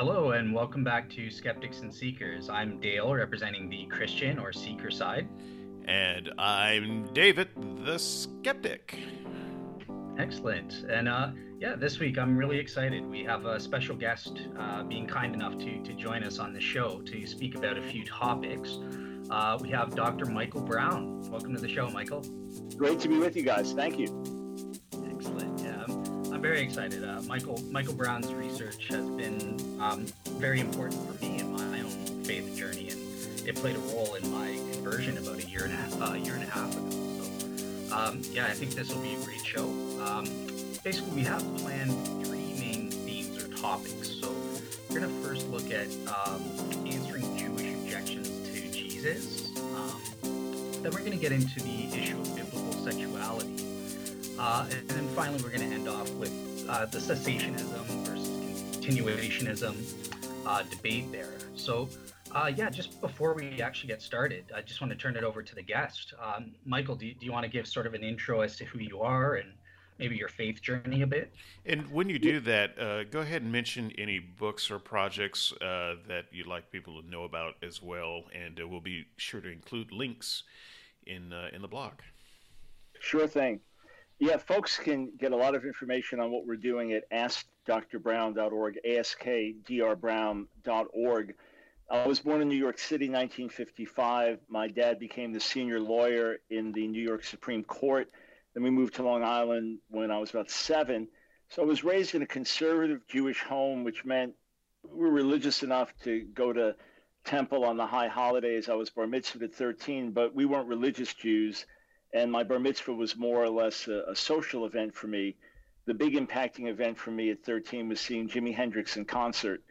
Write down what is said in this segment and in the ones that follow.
Hello, and welcome back to Skeptics and Seekers. I'm Dale, representing the Christian or Seeker side. And I'm David, the Skeptic. Excellent. And uh, yeah, this week I'm really excited. We have a special guest uh, being kind enough to, to join us on the show to speak about a few topics. Uh, we have Dr. Michael Brown. Welcome to the show, Michael. Great to be with you guys. Thank you. I'm, very excited. Uh, Michael Michael Brown's research has been um, very important for me in my own faith journey, and it played a role in my conversion about a year and a half, uh, year and a half ago. So, um, yeah, I think this will be a great show. Um, basically, we have planned three main themes or topics. So, we're going to first look at um, answering Jewish objections to Jesus. Um, then we're going to get into the issue of. Uh, and then finally, we're going to end off with uh, the cessationism versus continuationism uh, debate there. So, uh, yeah, just before we actually get started, I just want to turn it over to the guest. Um, Michael, do you, do you want to give sort of an intro as to who you are and maybe your faith journey a bit? And when you do that, uh, go ahead and mention any books or projects uh, that you'd like people to know about as well, and uh, we'll be sure to include links in uh, in the blog. Sure thing. Yeah, folks can get a lot of information on what we're doing at askdrbrown.org, askdrbrown.org. I was born in New York City, 1955. My dad became the senior lawyer in the New York Supreme Court. Then we moved to Long Island when I was about seven. So I was raised in a conservative Jewish home, which meant we were religious enough to go to temple on the high holidays. I was bar mitzvah at 13, but we weren't religious Jews. And my bar mitzvah was more or less a, a social event for me. The big impacting event for me at 13 was seeing Jimi Hendrix in concert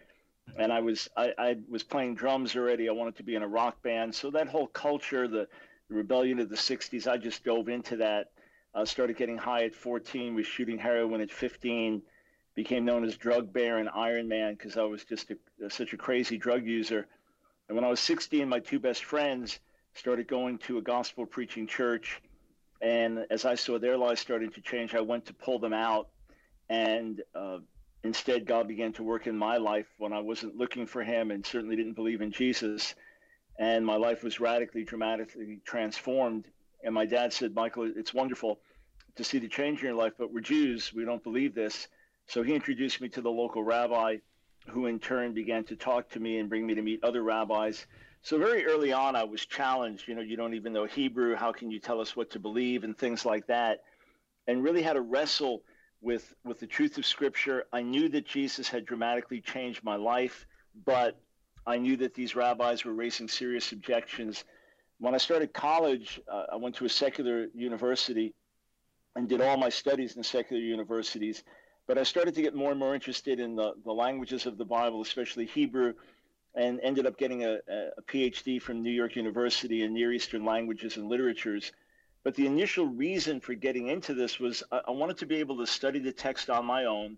and I was I, I, was playing drums already. I wanted to be in a rock band, so that whole culture, the, the rebellion of the '60s, I just dove into that. Uh, started getting high at 14, was shooting heroin at 15, became known as Drug Bear and Iron Man because I was just a, such a crazy drug user. And when I was 16, my two best friends started going to a gospel preaching church. And as I saw their lives starting to change, I went to pull them out. And uh, instead, God began to work in my life when I wasn't looking for Him and certainly didn't believe in Jesus. And my life was radically, dramatically transformed. And my dad said, Michael, it's wonderful to see the change in your life, but we're Jews. We don't believe this. So he introduced me to the local rabbi, who in turn began to talk to me and bring me to meet other rabbis. So very early on, I was challenged. You know, you don't even know Hebrew. How can you tell us what to believe and things like that? And really had to wrestle with with the truth of Scripture. I knew that Jesus had dramatically changed my life, but I knew that these rabbis were raising serious objections. When I started college, uh, I went to a secular university and did all my studies in secular universities. But I started to get more and more interested in the, the languages of the Bible, especially Hebrew, and ended up getting a, a PhD from New York University in Near Eastern languages and literatures. But the initial reason for getting into this was I, I wanted to be able to study the text on my own.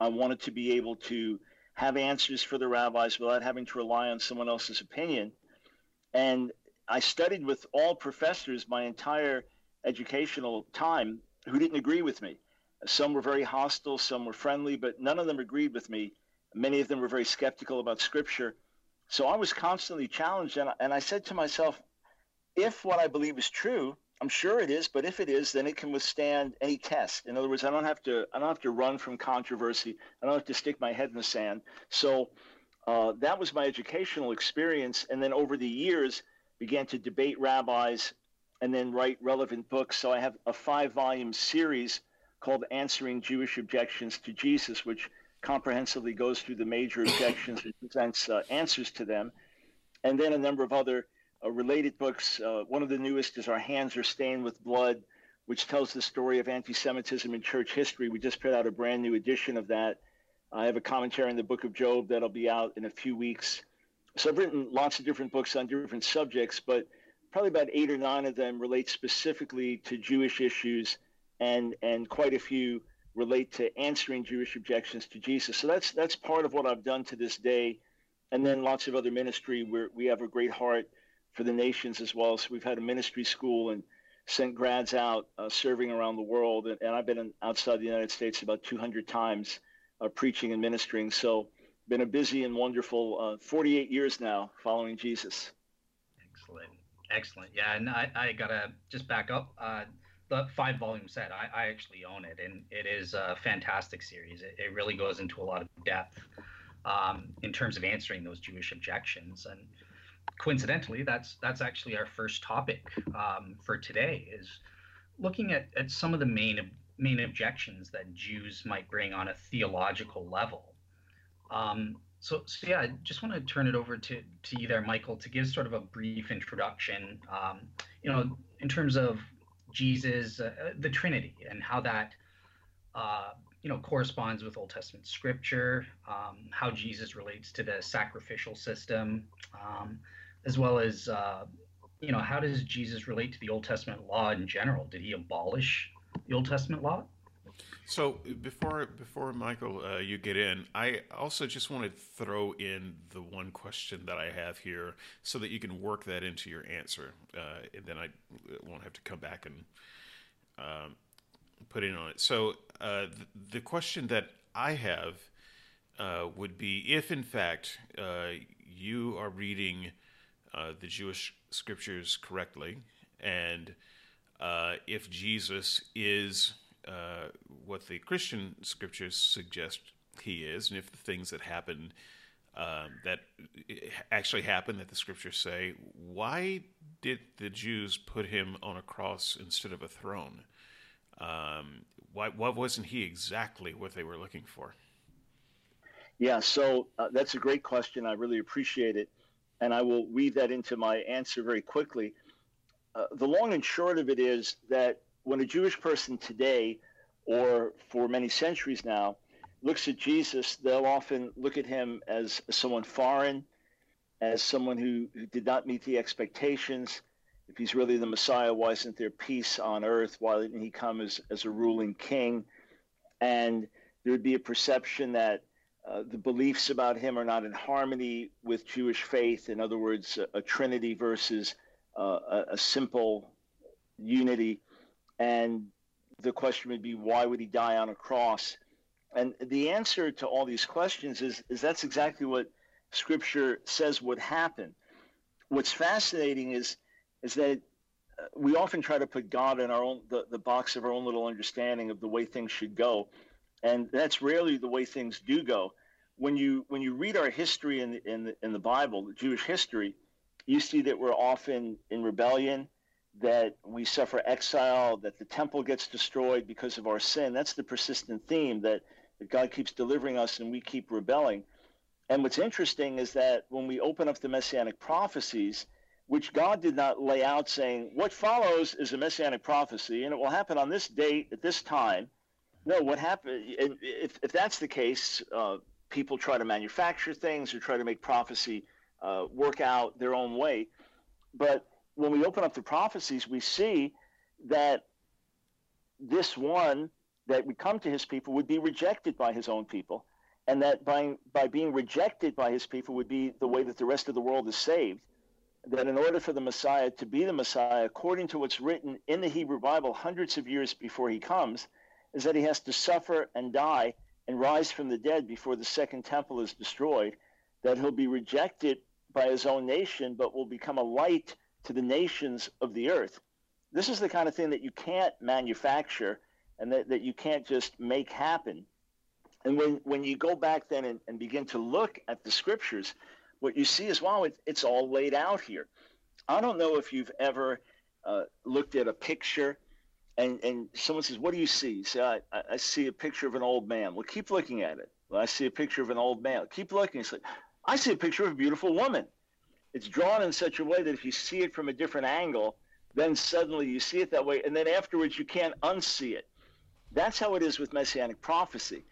I wanted to be able to have answers for the rabbis without having to rely on someone else's opinion. And I studied with all professors my entire educational time who didn't agree with me. Some were very hostile, some were friendly, but none of them agreed with me. Many of them were very skeptical about Scripture. So I was constantly challenged, and I, and I said to myself, if what I believe is true, I'm sure it is, but if it is, then it can withstand any test. In other words, I don't have to I don't have to run from controversy. I don't have to stick my head in the sand. So uh, that was my educational experience, and then over the years began to debate rabbis and then write relevant books. So I have a five volume series called Answering Jewish Objections to Jesus, which comprehensively goes through the major objections and presents uh, answers to them. And then a number of other uh, related books. Uh, one of the newest is Our Hands Are Stained with Blood, which tells the story of anti Semitism in church history. We just put out a brand new edition of that. I have a commentary on the book of Job that'll be out in a few weeks. So I've written lots of different books on different subjects, but probably about eight or nine of them relate specifically to Jewish issues, and and quite a few relate to answering Jewish objections to Jesus. So that's that's part of what I've done to this day, and then lots of other ministry where we have a great heart for the nations as well. So we've had a ministry school and sent grads out uh, serving around the world, and, and I've been in, outside the United States about 200 times uh, preaching and ministering. So been a busy and wonderful uh, 48 years now following Jesus. Excellent. Excellent. Yeah. And I, I got to just back up. The five volume set, I, I actually own it, and it is a fantastic series. It, it really goes into a lot of depth um, in terms of answering those Jewish objections. And coincidentally, that's that's actually our first topic um, for today is looking at, at some of the main main objections that Jews might bring on a theological level. Um, so, so yeah, I just want to turn it over to, to you there, Michael, to give sort of a brief introduction, um, you know, in terms of Jesus, uh, the Trinity, and how that, uh, you know, corresponds with Old Testament scripture, um, how Jesus relates to the sacrificial system, um, as well as, uh, you know, how does Jesus relate to the Old Testament law in general? Did he abolish the Old Testament law? So before before Michael, uh, you get in, I also just want to throw in the one question that I have here, so that you can work that into your answer, uh, and then I won't have to come back and um, put in on it. So uh, the, the, question that I have uh, would be, if in fact uh, you are reading uh, the Jewish scriptures correctly, and if Jesus is uh, what the Christian scriptures suggest he is, and if the things that happen um, that actually happen that the scriptures say, why did the Jews put him on a cross instead of a throne? Um, why, why wasn't he exactly what they were looking for? Yeah, so uh, that's a great question. I really appreciate it. And I will weave that into my answer very quickly. Uh, the long and short of it is that when a Jewish person today, or for many centuries now, looks at Jesus, they'll often look at him as someone foreign, as someone who, who did not meet the expectations. If he's really the Messiah, why isn't there peace on earth? Why didn't he come as, as a ruling king? And there would be a perception that uh, the beliefs about him are not in harmony with Jewish faith. In other words, a, a Trinity versus uh, a, a simple unity and the question would be, why would he die on a cross? And the answer to all these questions is, is that's exactly what Scripture says would happen. What's fascinating is, is that uh, we often try to put God in our own the, the box of our own little understanding of the way things should go, and that's rarely the way things do go. When you when you read our history in the, in the, in the Bible, the Jewish history, you see that we're often in rebellion that we suffer exile, that the temple gets destroyed because of our sin. That's the persistent theme that, that God keeps delivering us and we keep rebelling. And what's interesting is that when we open up the messianic prophecies, which God did not lay out saying, what follows is a messianic prophecy and it will happen on this date at this time. No, what happened, if, if that's the case, uh, people try to manufacture things or try to make prophecy uh, work out their own way. But when we open up the prophecies, we see that this one that would come to his people would be rejected by his own people, and that by, by being rejected by his people would be the way that the rest of the world is saved. That in order for the Messiah to be the Messiah, according to what's written in the Hebrew Bible hundreds of years before he comes, is that he has to suffer and die and rise from the dead before the second temple is destroyed, that he'll be rejected by his own nation, but will become a light to the nations of the earth. This is the kind of thing that you can't manufacture and that, that you can't just make happen. And when, when you go back then and, and begin to look at the scriptures, what you see is, wow, it, it's all laid out here. I don't know if you've ever uh, looked at a picture and, and someone says, What do you see? You say, I, I see a picture of an old man. Well, keep looking at it. Well, I see a picture of an old man. Keep looking. It's like, I see a picture of a beautiful woman it's drawn in such a way that if you see it from a different angle, then suddenly you see it that way, and then afterwards you can't unsee it. That's how it is with messianic prophecy.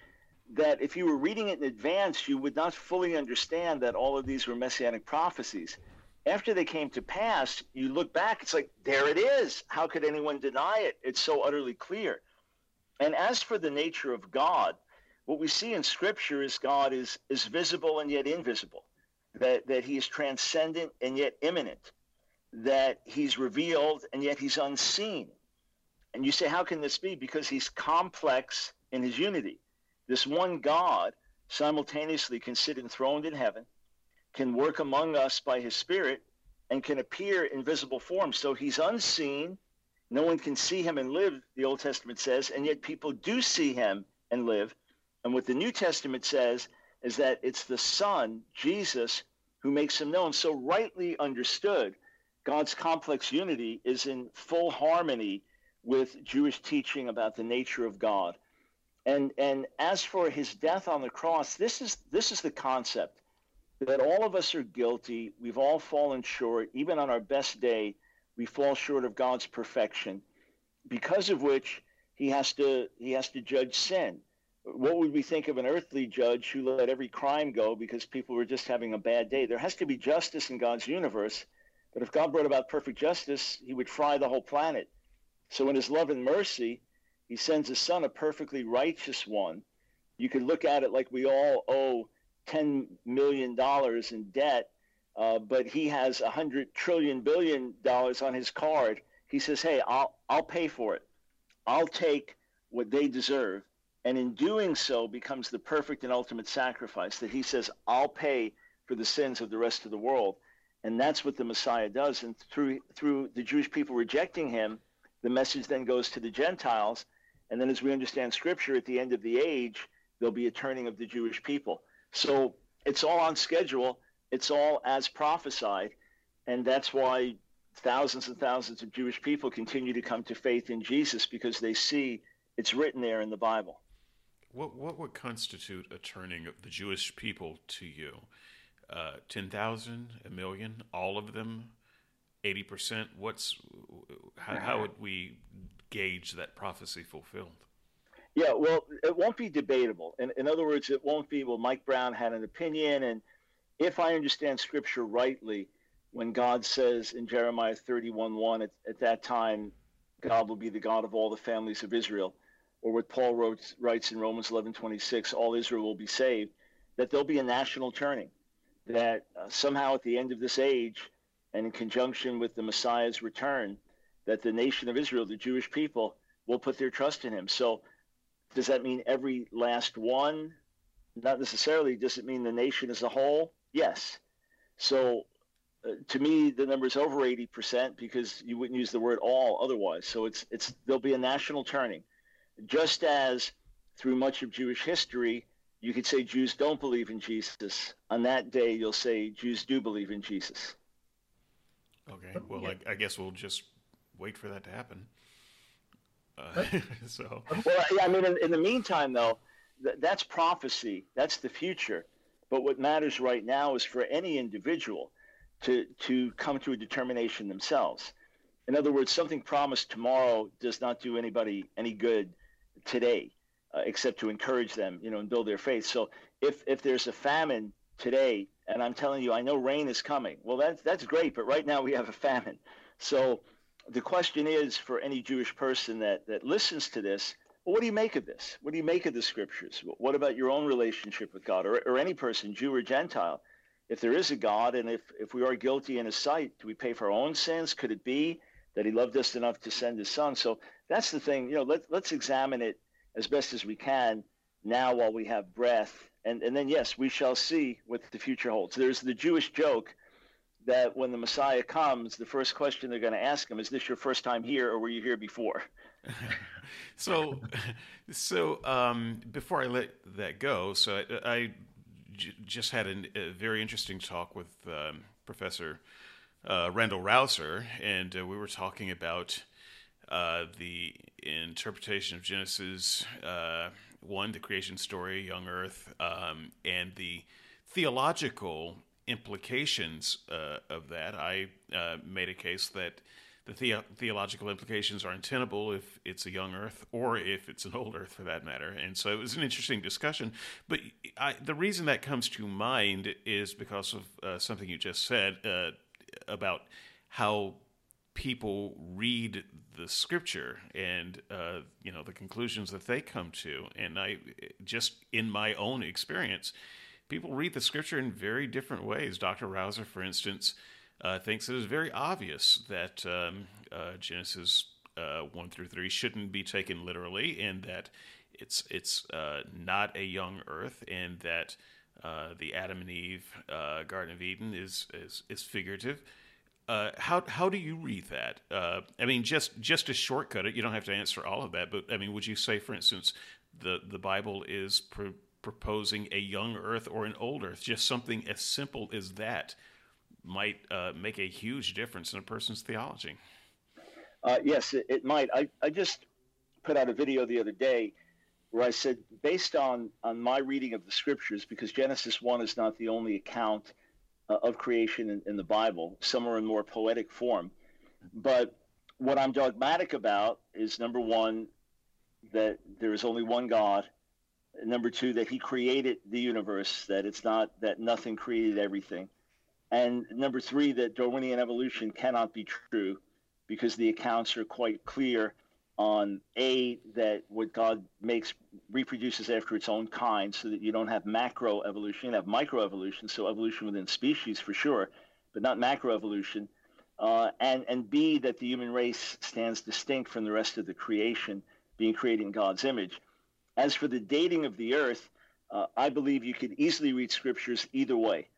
That if you were reading it in advance, you would not fully understand that all of these were messianic prophecies. After they came to pass, you look back, it's like, there it is. How could anyone deny it? It's so utterly clear. And as for the nature of God, what we see in Scripture is God is, is visible and yet invisible that, that he is transcendent and yet immanent, that he's revealed and yet he's unseen. And you say, how can this be? Because he's complex in his unity. This one God simultaneously can sit enthroned in heaven, can work among us by his Spirit, and can appear in visible form. So he's unseen. No one can see him and live, the Old Testament says, and yet people do see him and live. And what the New Testament says is that it's the Son, Jesus, who makes him known. So, rightly understood, God's complex unity is in full harmony with Jewish teaching about the nature of God. And, and as for his death on the cross, this is, this is the concept that all of us are guilty. We've all fallen short. Even on our best day, we fall short of God's perfection, because of which he has to, he has to judge sin. What would we think of an earthly judge who let every crime go because people were just having a bad day? There has to be justice in God's universe. But if God brought about perfect justice, he would fry the whole planet. So in his love and mercy, he sends his son, a perfectly righteous one. You could look at it like we all owe $10 million in debt, uh, but he has a hundred trillion billion dollars on his card. He says, "Hey, I'll I'll pay for it. I'll take what they deserve." And in doing so, becomes the perfect and ultimate sacrifice that he says, "I'll pay for the sins of the rest of the world." And that's what the Messiah does. And through through the Jewish people rejecting him, the message then goes to the Gentiles. And then, as we understand Scripture, at the end of the age, there'll be a turning of the Jewish people. So it's all on schedule. It's all as prophesied. And that's why thousands and thousands of Jewish people continue to come to faith in Jesus because they see it's written there in the Bible. What, what would constitute a turning of the Jewish people to you? Uh, 10,000, a million, all of them, 80%? What's, how, how would we gauge that prophecy fulfilled? Yeah, well, it won't be debatable. In, in other words, it won't be, well, Mike Brown had an opinion. And if I understand scripture rightly, when God says in Jeremiah 31 1, at, at that time, God will be the God of all the families of Israel, or what Paul wrote, writes in Romans 11:26, all Israel will be saved, that there'll be a national turning. That uh, somehow at the end of this age, and in conjunction with the Messiah's return, that the nation of Israel, the Jewish people, will put their trust in him. So does that mean every last one? Not necessarily. Does it mean the nation as a whole? Yes. So uh, to me, the number is over 80% because you wouldn't use the word all otherwise. So it's, it's, there'll be a national turning. Just as through much of Jewish history, you could say Jews don't believe in Jesus. On that day, you'll say Jews do believe in Jesus. Okay. Well, yeah. I, I guess we'll just wait for that to happen. Uh, so well, yeah, I mean, in, in the meantime, though, th- that's prophecy. That's the future. But what matters right now is for any individual to to come to a determination themselves. In other words, something promised tomorrow does not do anybody any good today, uh, except to encourage them, you know, and build their faith. So if if there's a famine today, and I'm telling you, I know rain is coming. Well, that's that's great, but right now we have a famine. So the question is for any Jewish person that, that listens to this, well, what do you make of this? What do you make of the scriptures? What about your own relationship with God or, or any person, Jew or Gentile? If there is a God and if, if we are guilty in his sight, do we pay for our own sins? Could it be that he loved us enough to send his son? So that's the thing, you know, let, let's examine it as best as we can now while we have breath. And, and then, yes, we shall see what the future holds. There's the Jewish joke that when the Messiah comes, the first question they're going to ask him is, "This your first time here, or were you here before?" so, so um, before I let that go, so I, I j- just had a, a, very interesting talk with um, Professor uh, Randall Rauser, and uh, we were talking about uh, the interpretation of Genesis uh, one, the creation story, young Earth, um, and the theological implications uh, of that. I uh, made a case that the, the- theological implications are untenable if it's a young Earth or if it's an old Earth for that matter. And so it was an interesting discussion. But I, the reason that comes to mind is because of uh, something you just said uh, about how people read the scripture and uh, you know the conclusions that they come to and i just in my own experience people read the scripture in very different ways. Dr. Rauser, for instance, uh, thinks it is very obvious that um, uh, Genesis uh, 1 through 3 shouldn't be taken literally, and that it's it's uh, not a young Earth, and that uh, the Adam and Eve Garden of Eden is is, is figurative. Uh, how how do you read that? Uh, I mean, just just to shortcut it, you don't have to answer all of that. But I mean, would you say, for instance, the the Bible is pro- proposing a young Earth or an old Earth? Just something as simple as that might uh, make a huge difference in a person's theology. yes, it, it might. I, I just put out a video the other day where I said, based on, on my reading of the scriptures, because Genesis 1 is not the only account uh, of creation in, in, the Bible, some are in more poetic form. But what I'm dogmatic about is number one, that there is only one God. Number two, that he created the universe, that it's not that nothing created everything. And number three, that Darwinian evolution cannot be true because the accounts are quite clear on a that what God makes reproduces after its own kind, so that you don't have macro evolution, you have micro evolution, so evolution within species for sure, but not macro evolution. Uh, and and B that the human race stands distinct from the rest of the creation, being created in God's image. As for the dating of the earth, uh, I believe you could easily read scriptures either way.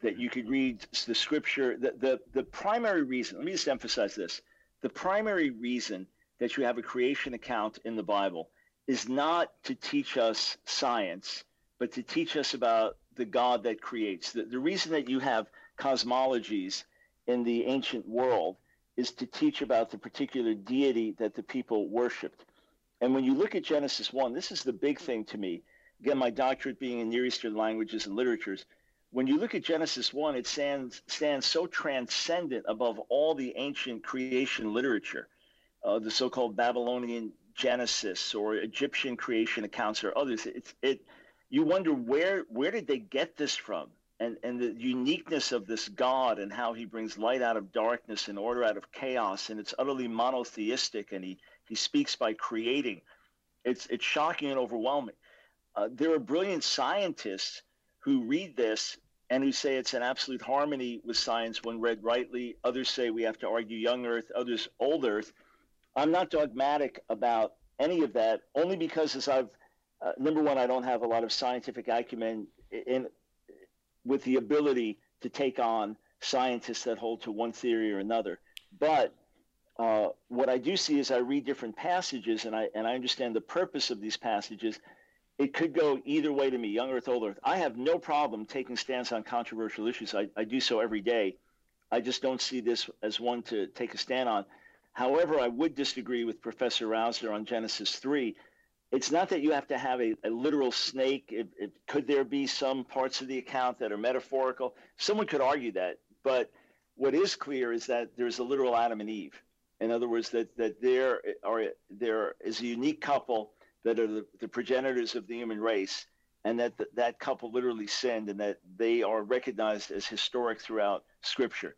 That you could read the scripture. The, the the primary reason. Let me just emphasize this. The primary reason that you have a creation account in the Bible is not to teach us science, but to teach us about the God that creates. The, the reason that you have cosmologies in the ancient world is to teach about the particular deity that the people worshiped. And when you look at Genesis 1, this is the big thing to me. Again, my doctorate being in Near Eastern languages and literatures. When you look at Genesis 1, it stands, stands so transcendent above all the ancient creation literature uh, the so-called Babylonian Genesis or Egyptian creation accounts or others. It's it. You wonder where where did they get this from, and and the uniqueness of this God and how He brings light out of darkness and order out of chaos, and it's utterly monotheistic, and He He speaks by creating. It's it's shocking and overwhelming. Uh, there are brilliant scientists who read this and who say it's an absolute harmony with science when read rightly. Others say we have to argue young Earth, others old Earth. I'm not dogmatic about any of that, only because as I've uh, number one, I don't have a lot of scientific acumen in with the ability to take on scientists that hold to one theory or another. But uh, what I do see is I read different passages and I and I understand the purpose of these passages. It could go either way to me, young earth, old earth. I have no problem taking stance on controversial issues. I, I do so every day. I just don't see this as one to take a stand on. However, I would disagree with Professor Rausner on Genesis 3. It's not that you have to have a, a literal snake. It, it, could there be some parts of the account that are metaphorical? Someone could argue that. But what is clear is that there's a literal Adam and Eve. In other words, that, that there, are, there is a unique couple that are the, the progenitors of the human race, and that th- that couple literally sinned, and that they are recognized as historic throughout Scripture.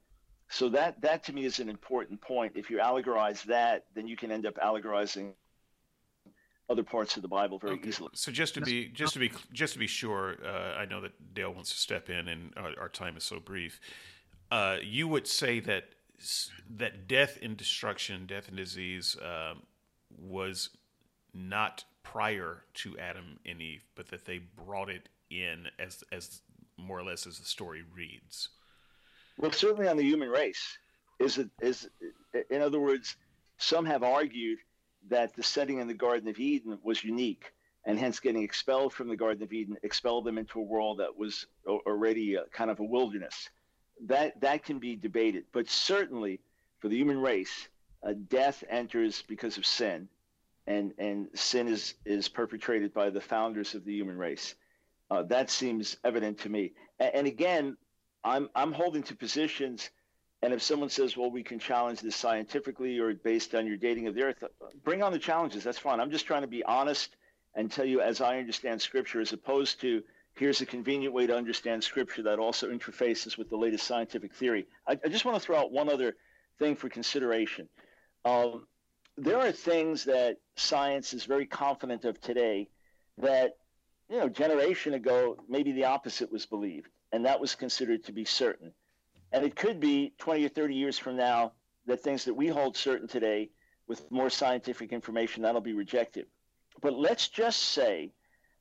So that that to me is an important point. If you allegorize that, then you can end up allegorizing other parts of the Bible very okay. easily. So just to be just to be just to be sure, uh, I know that Dale wants to step in, and our, our time is so brief. Uh, you would say that that death and destruction, death and disease, um, was not prior to Adam and Eve, but that they brought it in as as more or less as the story reads. Well, certainly on the human race. Is it is in other words, some have argued that the setting in the Garden of Eden was unique, and hence getting expelled from the Garden of Eden expelled them into a world that was already a, kind of a wilderness. That that can be debated, but certainly for the human race, uh, death enters because of sin, and and sin is is perpetrated by the founders of the human race. Uh, that seems evident to me. And, and again, I'm I'm holding to positions, and if someone says, "Well, we can challenge this scientifically or based on your dating of the Earth," bring on the challenges. That's fine. I'm just trying to be honest and tell you as I understand Scripture, as opposed to here's a convenient way to understand Scripture that also interfaces with the latest scientific theory. I, I just want to throw out one other thing for consideration. Um, there are things that science is very confident of today that you know generation ago maybe the opposite was believed and that was considered to be certain. And it could be 20 or 30 years from now that things that we hold certain today with more scientific information that'll be rejected. But let's just say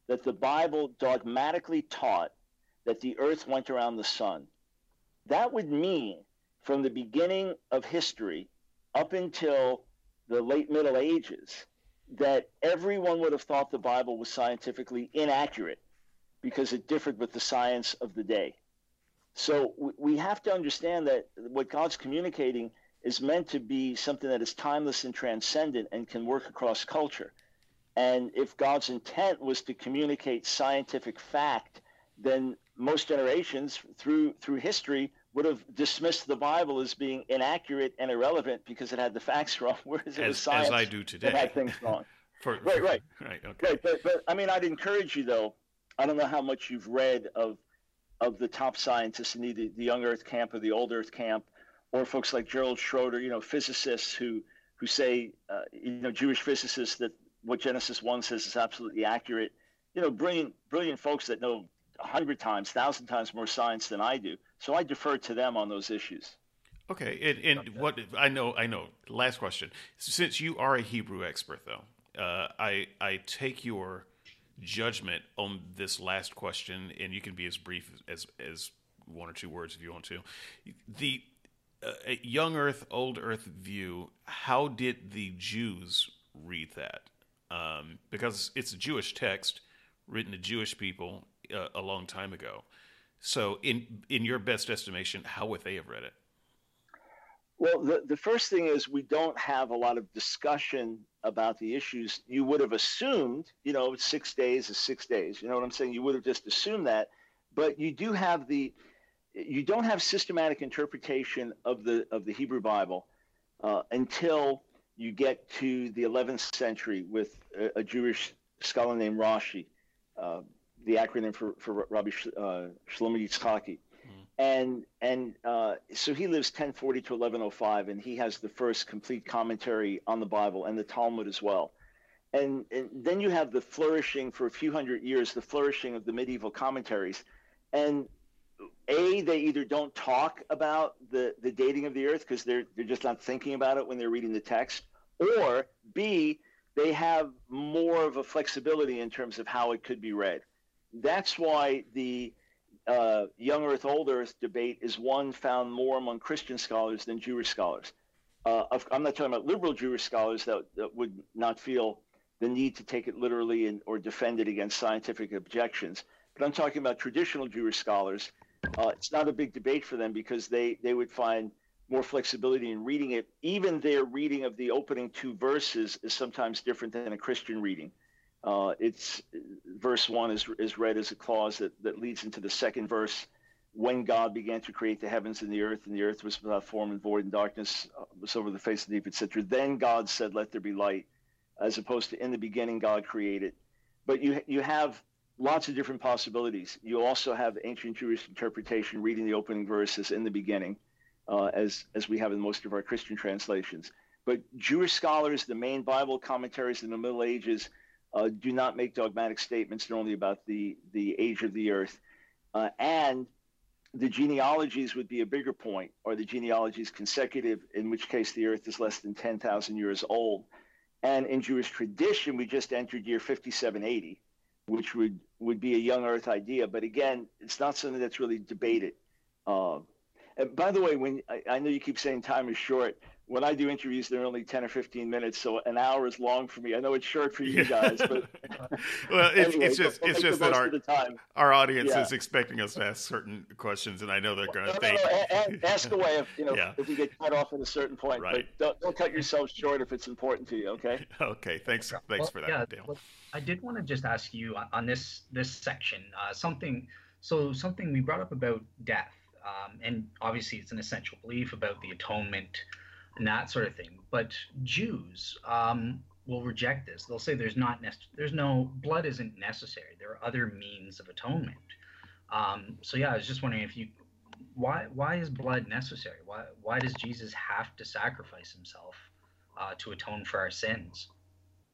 that the Bible dogmatically taught that the earth went around the sun. That would mean from the beginning of history up until the late Middle Ages that everyone would have thought the Bible was scientifically inaccurate because it differed with the science of the day. So we have to understand that what God's communicating is meant to be something that is timeless and transcendent and can work across culture. And if God's intent was to communicate scientific fact, then most generations through through history would have dismissed the Bible as being inaccurate and irrelevant because it had the facts wrong, whereas it as, was science as I do today. that had things wrong. For, right, right, right. Okay. Right, but, but I mean, I'd encourage you though. I don't know how much you've read of of the top scientists in either the young Earth camp or the old Earth camp, or folks like Gerald Schroeder, you know, physicists who who say, uh, you know, Jewish physicists that what Genesis one says is absolutely accurate. You know, brilliant brilliant folks that know a hundred times, thousand times more science than I do. So I defer to them on those issues. Okay, and, and what I know, I know. Last question: Since you are a Hebrew expert, though, uh, I I take your judgment on this last question, and you can be as brief as as one or two words if you want to. The uh, young Earth, old Earth view. How did the Jews read that? Um, because it's a Jewish text written to Jewish people uh, a long time ago. So, in in your best estimation, how would they have read it? Well, the, the first thing is we don't have a lot of discussion about the issues. You would have assumed, you know, six days is six days. You know what I'm saying? You would have just assumed that. But you do have the, you don't have systematic interpretation of the of the Hebrew Bible uh, until you get to the 11th century with a, a Jewish scholar named Rashi. Uh, the acronym for, for Rabbi uh, Shlomo Yitzchaki. And and uh, so he lives 1040 to 1105, and he has the first complete commentary on the Bible and the Talmud as well. And, and then you have the flourishing for a few hundred years, the flourishing of the medieval commentaries. And a they either don't talk about the, the dating of the earth because they're they're just not thinking about it when they're reading the text, or b they have more of a flexibility in terms of how it could be read that's why the uh, young Earth, old Earth debate is one found more among Christian scholars than Jewish scholars. Uh, I'm not talking about liberal Jewish scholars that, that would not feel the need to take it literally and, or defend it against scientific objections. But I'm talking about traditional Jewish scholars. Uh, it's not a big debate for them because they, they would find more flexibility in reading it. Even their reading of the opening two verses is sometimes different than a Christian reading. Uh, it's verse one is, is read as a clause that, that leads into the second verse. When God began to create the heavens and the earth, and the earth was without form and void, and darkness uh, was over the face of the deep, etc. Then God said, "Let there be light," as opposed to in the beginning God created. But you you have lots of different possibilities. You also have ancient Jewish interpretation, reading the opening verses in the beginning, uh, as as we have in most of our Christian translations. But Jewish scholars, the main Bible commentaries in the Middle Ages, uh, do not make dogmatic statements normally about the, the age of the earth. Uh, and the genealogies would be a bigger point, or the genealogies consecutive, in which case the earth is less than 10,000 years old. And in Jewish tradition, we just entered year 5780, which would, would be a young earth idea. But again, it's not something that's really debated. Uh, and by the way, when I, I know you keep saying time is short, when I do interviews, they're only 10 or 15 minutes, so an hour is long for me. I know it's short for you guys, but well, it's, anyway, it's just it's just that our our audience yeah. is expecting us to ask certain questions, and I know they're going to no, think. No, no, ask away if you know yeah. if we get cut off at a certain point, right. but don't, don't cut yourself short if it's important to you. Okay. Okay. Thanks. Thanks well, for that, yeah, Dale. Well, I did want to just ask you on, on this this section uh, something. So something we brought up about death, um, and obviously it's an essential belief about the atonement and that sort of thing. But Jews um, will reject this. They'll say there's not nec- there's no blood isn't necessary. There are other means of atonement. Um, so yeah, I was just wondering if you why why is blood necessary? Why why does Jesus have to sacrifice himself uh, to atone for our sins?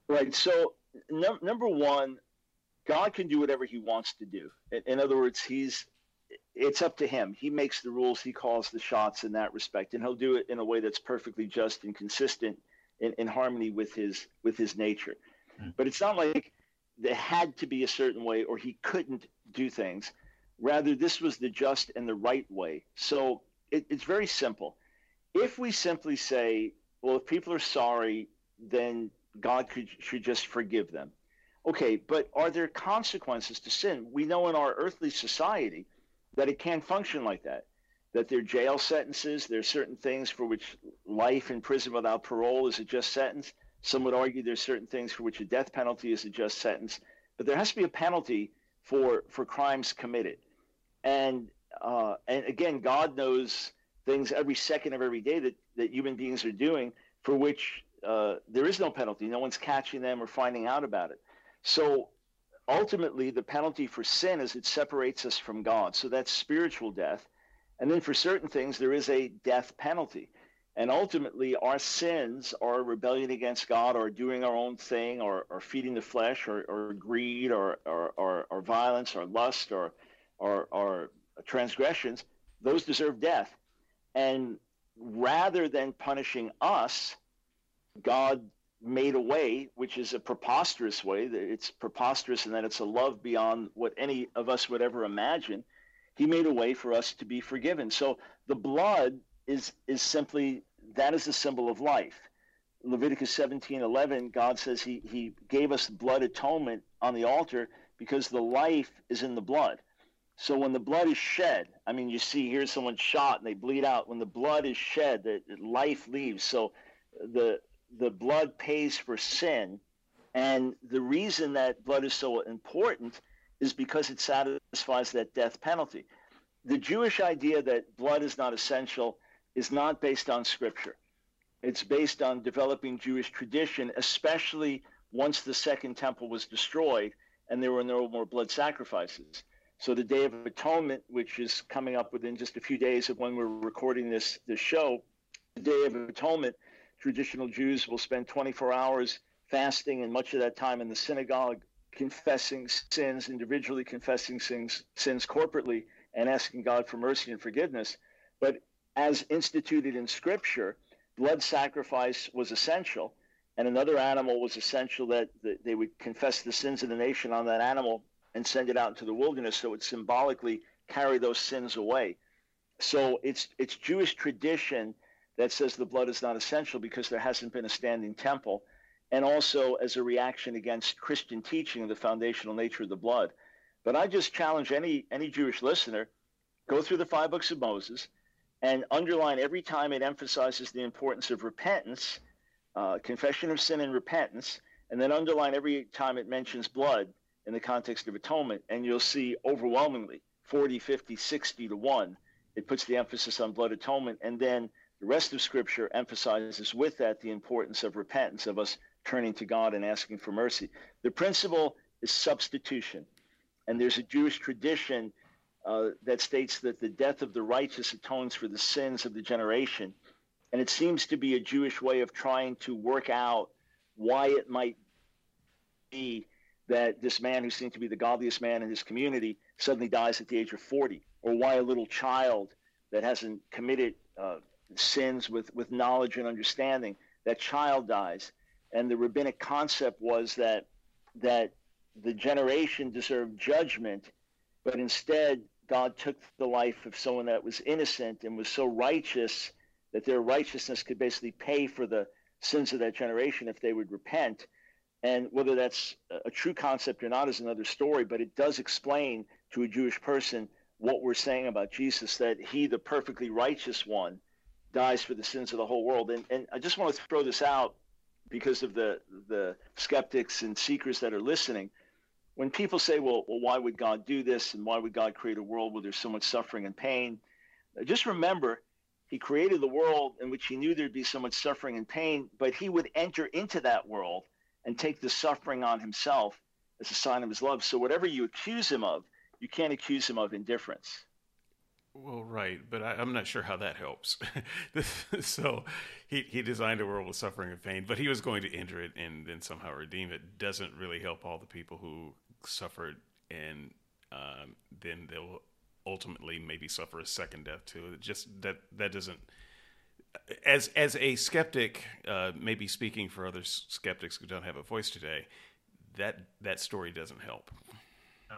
Right. So num- number one, God can do whatever He wants to do. In, in other words, He's it's up to him. He makes the rules. He calls the shots in that respect, and he'll do it in a way that's perfectly just and consistent in, in harmony with his with his nature. Mm. But it's not like there had to be a certain way or he couldn't do things. Rather, this was the just and the right way. So it, it's very simple. If we simply say, well, if people are sorry, then God could, should just forgive them. Okay, but are there consequences to sin? We know in our earthly society that it can't function like that. That there are jail sentences, there are certain things for which life in prison without parole is a just sentence. Some would argue there's certain things for which a death penalty is a just sentence, but there has to be a penalty for for crimes committed. And uh, and again, God knows things every second of every day that, that human beings are doing for which uh, there is no penalty. No one's catching them or finding out about it. So ultimately, the penalty for sin is it separates us from God. So that's spiritual death. And then for certain things, there is a death penalty. And ultimately, our sins are rebellion against God or doing our own thing or, or feeding the flesh or, or greed or, or, or, or violence or lust or, or, or transgressions. Those deserve death. And rather than punishing us, God made a way, which is a preposterous way. That it's preposterous in that it's a love beyond what any of us would ever imagine. He made a way for us to be forgiven. So the blood is is simply that is the symbol of life. Leviticus 17:11, God says he he gave us blood atonement on the altar because the life is in the blood. So when the blood is shed, I mean, you see here someone shot and they bleed out. When the blood is shed, the life leaves. So the the blood pays for sin, and the reason that blood is so important is because it satisfies that death penalty. The Jewish idea that blood is not essential is not based on scripture. It's based on developing Jewish tradition, especially once the second temple was destroyed and there were no more blood sacrifices. So the Day of Atonement, which is coming up within just a few days of when we're recording this this show, the Day of Atonement, traditional Jews will spend 24 hours fasting and much of that time in the synagogue confessing sins, individually confessing sins, sins corporately, and asking God for mercy and forgiveness. But as instituted in Scripture, blood sacrifice was essential, and another animal was essential that, that they would confess the sins of the nation on that animal and send it out into the wilderness so it symbolically carry those sins away. So it's it's Jewish tradition that says the blood is not essential because there hasn't been a standing temple, and also as a reaction against Christian teaching of the foundational nature of the blood. But I just challenge any any Jewish listener, go through the five books of Moses, and underline every time it emphasizes the importance of repentance, uh, confession of sin and repentance, and then underline every time it mentions blood in the context of atonement, and you'll see overwhelmingly 40, 50, 60 to 1. It puts the emphasis on blood atonement, and then the rest of Scripture emphasizes with that the importance of repentance, of us turning to God and asking for mercy. The principle is substitution, and there's a Jewish tradition uh, that states that the death of the righteous atones for the sins of the generation. And it seems to be a Jewish way of trying to work out why it might be that this man who seemed to be the godliest man in his community suddenly dies at the age of 40, or why a little child that hasn't committed uh, sins with, with knowledge and understanding, that child dies. And the rabbinic concept was that that the generation deserved judgment, but instead God took the life of someone that was innocent and was so righteous that their righteousness could basically pay for the sins of that generation if they would repent. And whether that's a true concept or not is another story, but it does explain to a Jewish person what we're saying about Jesus that he, the perfectly righteous one, dies for the sins of the whole world. And, and I just want to throw this out because of the, the skeptics and seekers that are listening. When people say, well, well, why would God do this? And why would God create a world where there's so much suffering and pain? Just remember, he created the world in which he knew there'd be so much suffering and pain, but he would enter into that world and take the suffering on himself as a sign of his love. So whatever you accuse him of, you can't accuse him of indifference. Well, right, but I, am not sure how that helps. so, he he designed a world with suffering and pain, but he was going to enter it and then somehow redeem it. Doesn't really help all the people who suffered, and um, then they'll ultimately maybe suffer a second death too. It just that that doesn't as as a skeptic, uh, maybe speaking for other skeptics who don't have a voice today, that that story doesn't help.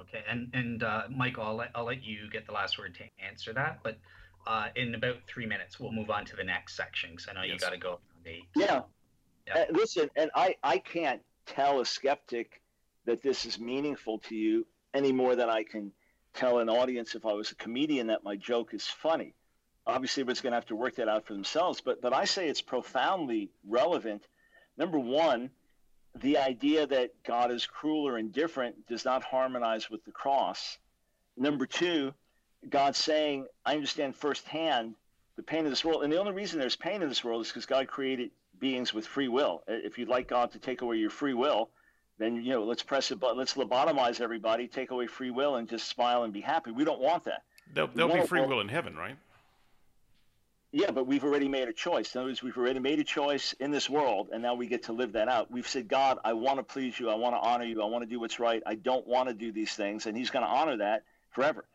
Okay, and and uh, Michael, I'll let I'll let you get the last word to answer that, but uh, in about three minutes we'll move on to the next section because I know yes. you got to go. Yeah. yeah. Uh, listen, and I I can't tell a skeptic that this is meaningful to you any more than I can tell an audience if I was a comedian that my joke is funny. Obviously, everyone's going to have to work that out for themselves, but but I say it's profoundly relevant. Number one, the idea that God is cruel or indifferent does not harmonize with the cross. Number two, God saying, I understand firsthand the pain of this world. And the only reason there's pain in this world is because God created beings with free will. If you'd like God to take away your free will, then you know let's press a button, let's lobotomize everybody take away free will and just smile and be happy we don't want that there'll, there'll be free will in heaven right yeah but we've already made a choice in other words we've already made a choice in this world and now we get to live that out we've said god i want to please you i want to honor you i want to do what's right i don't want to do these things and he's going to honor that forever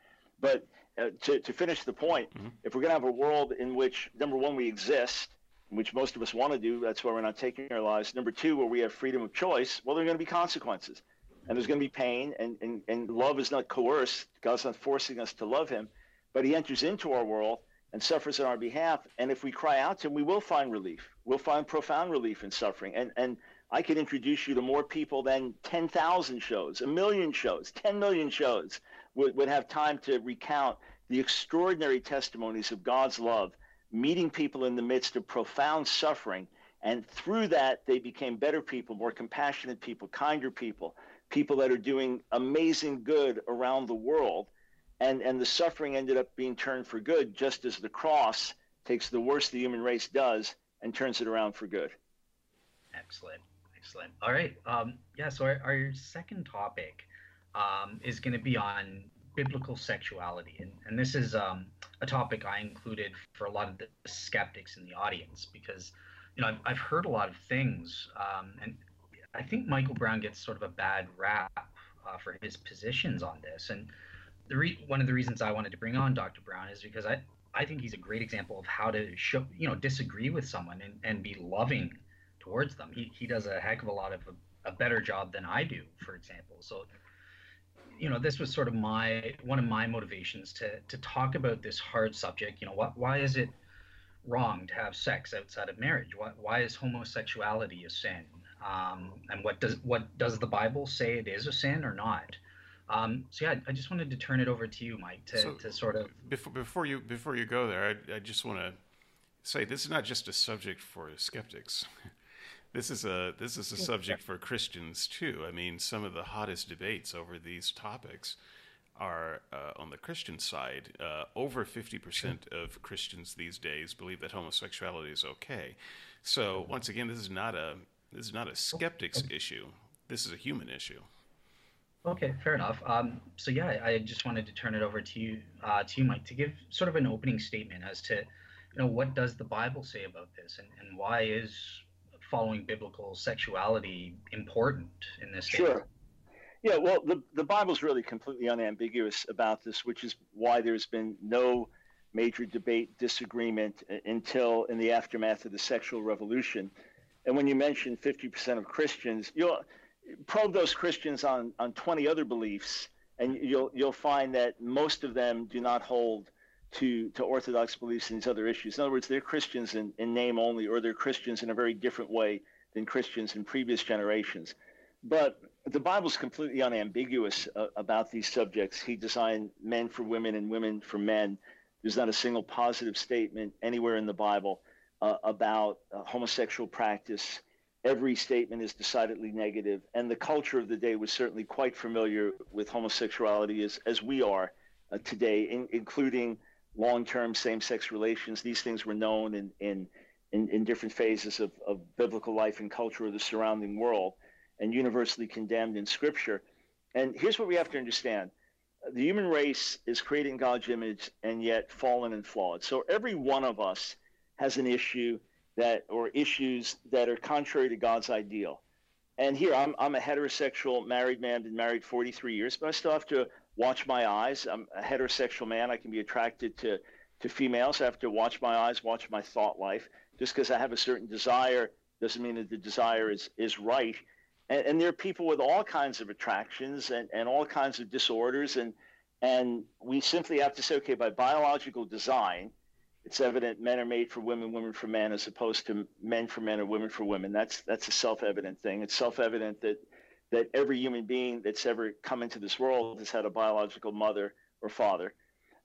but uh, to, to finish the point mm-hmm. if we're going to have a world in which number one we exist which most of us want to do. That's why we're not taking our lives. Number two, where we have freedom of choice, well, there are going to be consequences. And there's going to be pain, and, and, and love is not coerced. God's not forcing us to love Him, but He enters into our world and suffers on our behalf. And if we cry out to Him, we will find relief. We'll find profound relief in suffering. And, and I could introduce you to more people than 10,000 shows, a million shows, 10 million shows would, would have time to recount the extraordinary testimonies of God's love meeting people in the midst of profound suffering. And through that, they became better people, more compassionate people, kinder people, people that are doing amazing good around the world. And, and the suffering ended up being turned for good, just as the cross takes the worst the human race does and turns it around for good. Excellent. Excellent. All right. Um, yeah. So our, our second topic um, is going to be on biblical sexuality, and, and this is um, a topic I included for a lot of the skeptics in the audience because, you know, I've, I've heard a lot of things, um, and I think Michael Brown gets sort of a bad rap uh, for his positions on this. And the re- one of the reasons I wanted to bring on Dr. Brown is because I, I think he's a great example of how to show, you know, disagree with someone and, and be loving towards them. He, he does a heck of a lot of a, a better job than I do, for example. So you know, this was sort of my one of my motivations to to talk about this hard subject. You know, what why is it wrong to have sex outside of marriage? Why why is homosexuality a sin? Um, and what does what does the Bible say it is a sin or not? Um, so yeah, I just wanted to turn it over to you, Mike, to, so to sort of before before you before you go there, I, I just want to say this is not just a subject for skeptics. This is a this is a subject for Christians too. I mean, some of the hottest debates over these topics are uh, on the Christian side. Uh, over fifty percent of Christians these days believe that homosexuality is okay. So once again, this is not a this is not a skeptic's issue. This is a human issue. Okay, fair enough. Um, so yeah, I just wanted to turn it over to you, uh, to you, Mike, to give sort of an opening statement as to, you know, what does the Bible say about this, and, and why is following biblical sexuality important in this case? sure yeah well the, the bible's really completely unambiguous about this which is why there's been no major debate disagreement until in the aftermath of the sexual revolution and when you mention 50% of christians you'll probe those christians on, on 20 other beliefs and you'll you'll find that most of them do not hold to, to Orthodox beliefs and these other issues. In other words, they're Christians in, in name only, or they're Christians in a very different way than Christians in previous generations. But the Bible's completely unambiguous uh, about these subjects. He designed men for women and women for men. There's not a single positive statement anywhere in the Bible uh, about uh, homosexual practice. Every statement is decidedly negative, and the culture of the day was certainly quite familiar with homosexuality as, as we are uh, today, in, including long-term same-sex relations. These things were known in in, in, in different phases of, of biblical life and culture of the surrounding world, and universally condemned in Scripture. And here's what we have to understand: the human race is created in God's image and yet fallen and flawed. So every one of us has an issue that or issues that are contrary to God's ideal. And here I'm I'm a heterosexual married man, been married 43 years, but I still have to watch my eyes. I'm a heterosexual man. I can be attracted to to females. I have to watch my eyes, watch my thought life. Just because I have a certain desire doesn't mean that the desire is, is right. And, and there are people with all kinds of attractions and, and all kinds of disorders. And, and we simply have to say, okay, by biological design, it's evident men are made for women, women for men, as opposed to men for men or women for women. That's that's a self-evident thing. It's self-evident that that every human being that's ever come into this world has had a biological mother or father,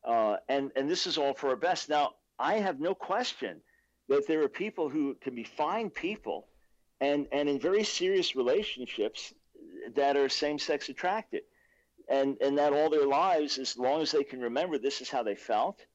uh, and and this is all for our best. Now, I have no question that there are people who can be fine people, and and in very serious relationships that are same-sex attracted, and and that all their lives, as long as they can remember, this is how they felt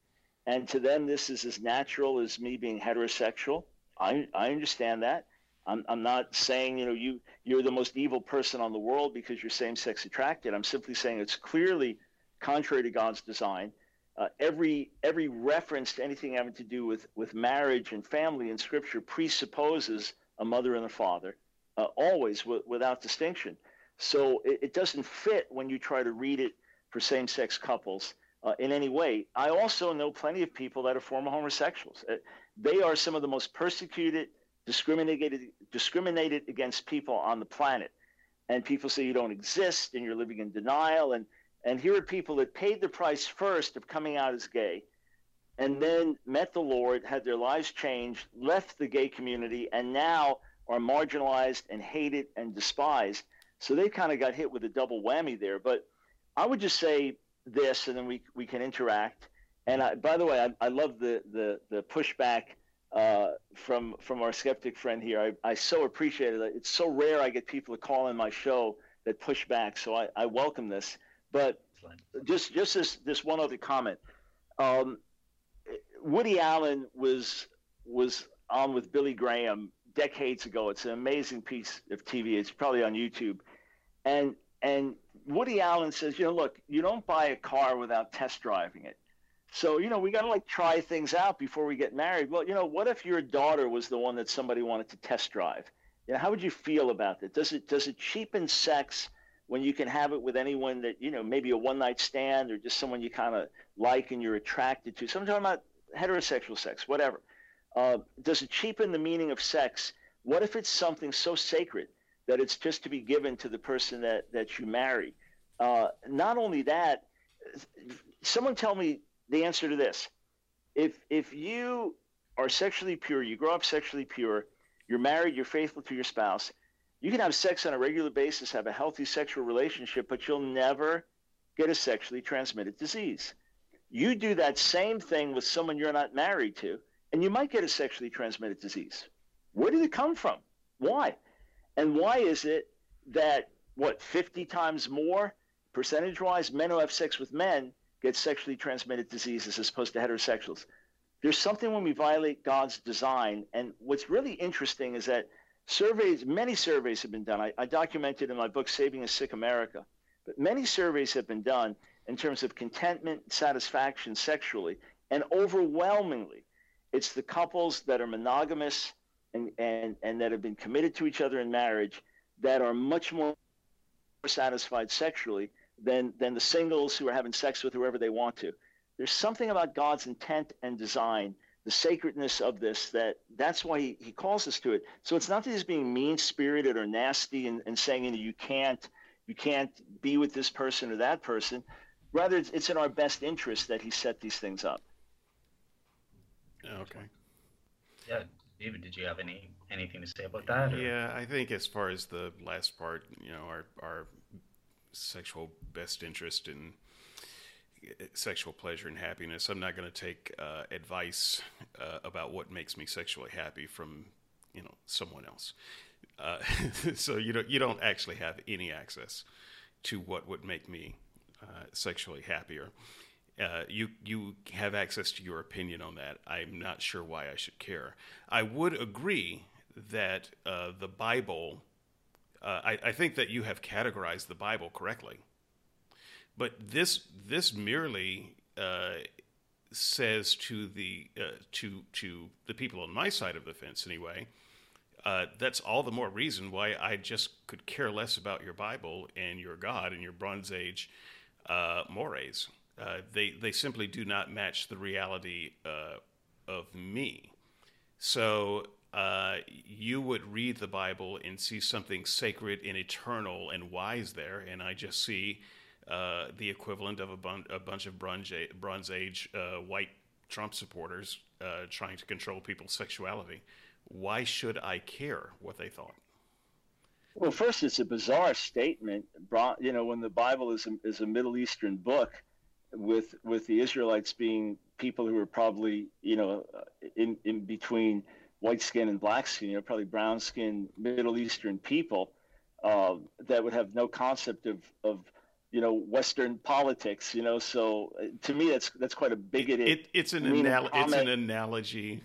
and to them this is as natural as me being heterosexual. I, I understand that. I'm, I'm not saying you know you you're the most evil person on the world because you're same-sex attracted. I'm simply saying it's clearly contrary to God's design. Uh, every every reference to anything having to do with with marriage and family in Scripture presupposes a mother and a father, uh, always w- without distinction. So it, it doesn't fit when you try to read it for same-sex couples uh, in any way. I also know plenty of people that are former homosexuals. Uh, they are some of the most persecuted, discriminated, discriminated against people on the planet. And people say you don't exist and you're living in denial. And, and here are people that paid the price first of coming out as gay and then met the Lord, had their lives changed, left the gay community, and now are marginalized and hated and despised. So they kind of got hit with a double whammy there. But I would just say this, and then we we can interact. And I, by the way, I, I love the the the pushback uh, from from our skeptic friend here. I, I so appreciate it. It's so rare I get people to call in my show that push back, so I, I welcome this. But just just this this one other comment. Um, Woody Allen was was on with Billy Graham decades ago. It's an amazing piece of TV. It's probably on YouTube, and and Woody Allen says, you know, look, you don't buy a car without test driving it. So, you know, we got to like try things out before we get married. Well, you know, what if your daughter was the one that somebody wanted to test drive? You know, how would you feel about that? Does it does it cheapen sex when you can have it with anyone that, you know, maybe a one night stand or just someone you kind of like and you're attracted to? So I'm talking about heterosexual sex, whatever. Uh, does it cheapen the meaning of sex? What if it's something so sacred that it's just to be given to the person that, that you marry. Uh, not only that, someone tell me the answer to this. If, if you are sexually pure, you grow up sexually pure, you're married, you're faithful to your spouse, you can have sex on a regular basis, have a healthy sexual relationship, but you'll never get a sexually transmitted disease. You do that same thing with someone you're not married to, and you might get a sexually transmitted disease. Where did it come from? Why? And why is it that, what, 50 times more percentage wise, men who have sex with men get sexually transmitted diseases as opposed to heterosexuals? There's something when we violate God's design. And what's really interesting is that surveys, many surveys have been done. I, I documented in my book, Saving a Sick America. But many surveys have been done in terms of contentment, satisfaction sexually. And overwhelmingly, it's the couples that are monogamous and, and, and that have been committed to each other in marriage that are much more satisfied sexually than, than the singles who are having sex with whoever they want to. There's something about God's intent and design, the sacredness of this, that that's why he, he calls us to it. So it's not that he's being mean spirited or nasty and, and saying you, know, you can't you can't be with this person or that person. Rather, it's, it's in our best interest that he set these things up. Okay. Yeah, David, did you have any anything to say about that? Or? Yeah, I think as far as the last part, you know, our our sexual best interest in eh, sexual pleasure and happiness. I'm not going to take uh, advice uh, about what makes me sexually happy from you know someone else. Uh, so you don't you don't actually have any access to what would make me uh, sexually happier. Uh, you you have access to your opinion on that. I'm not sure why I should care. I would agree that uh, the Bible. Uh, I, I, think that you have categorized the Bible correctly, but this this merely uh, says to the uh, to to the people on my side of the fence anyway. that's all the more reason why I just could care less about your Bible and your God and your Bronze Age mores Uh, they they simply do not match the reality uh, of me. So uh, you would read the Bible and see something sacred and eternal and wise there, and I just see uh, the equivalent of a, bun- a bunch of Bronze Bronze Age uh, white Trump supporters trying to control people's sexuality. Why should I care what they thought? Well, first, it's a bizarre statement. You know, when the Bible is a, is a Middle Eastern book, with with the Israelites being people who are probably you know in in between white skin and black skin, you know, probably brown skin Middle Eastern people uh, that would have no concept of of you know Western politics. You know, so uh, to me that's that's quite a bigoted. It, it's an anal- it's an analogy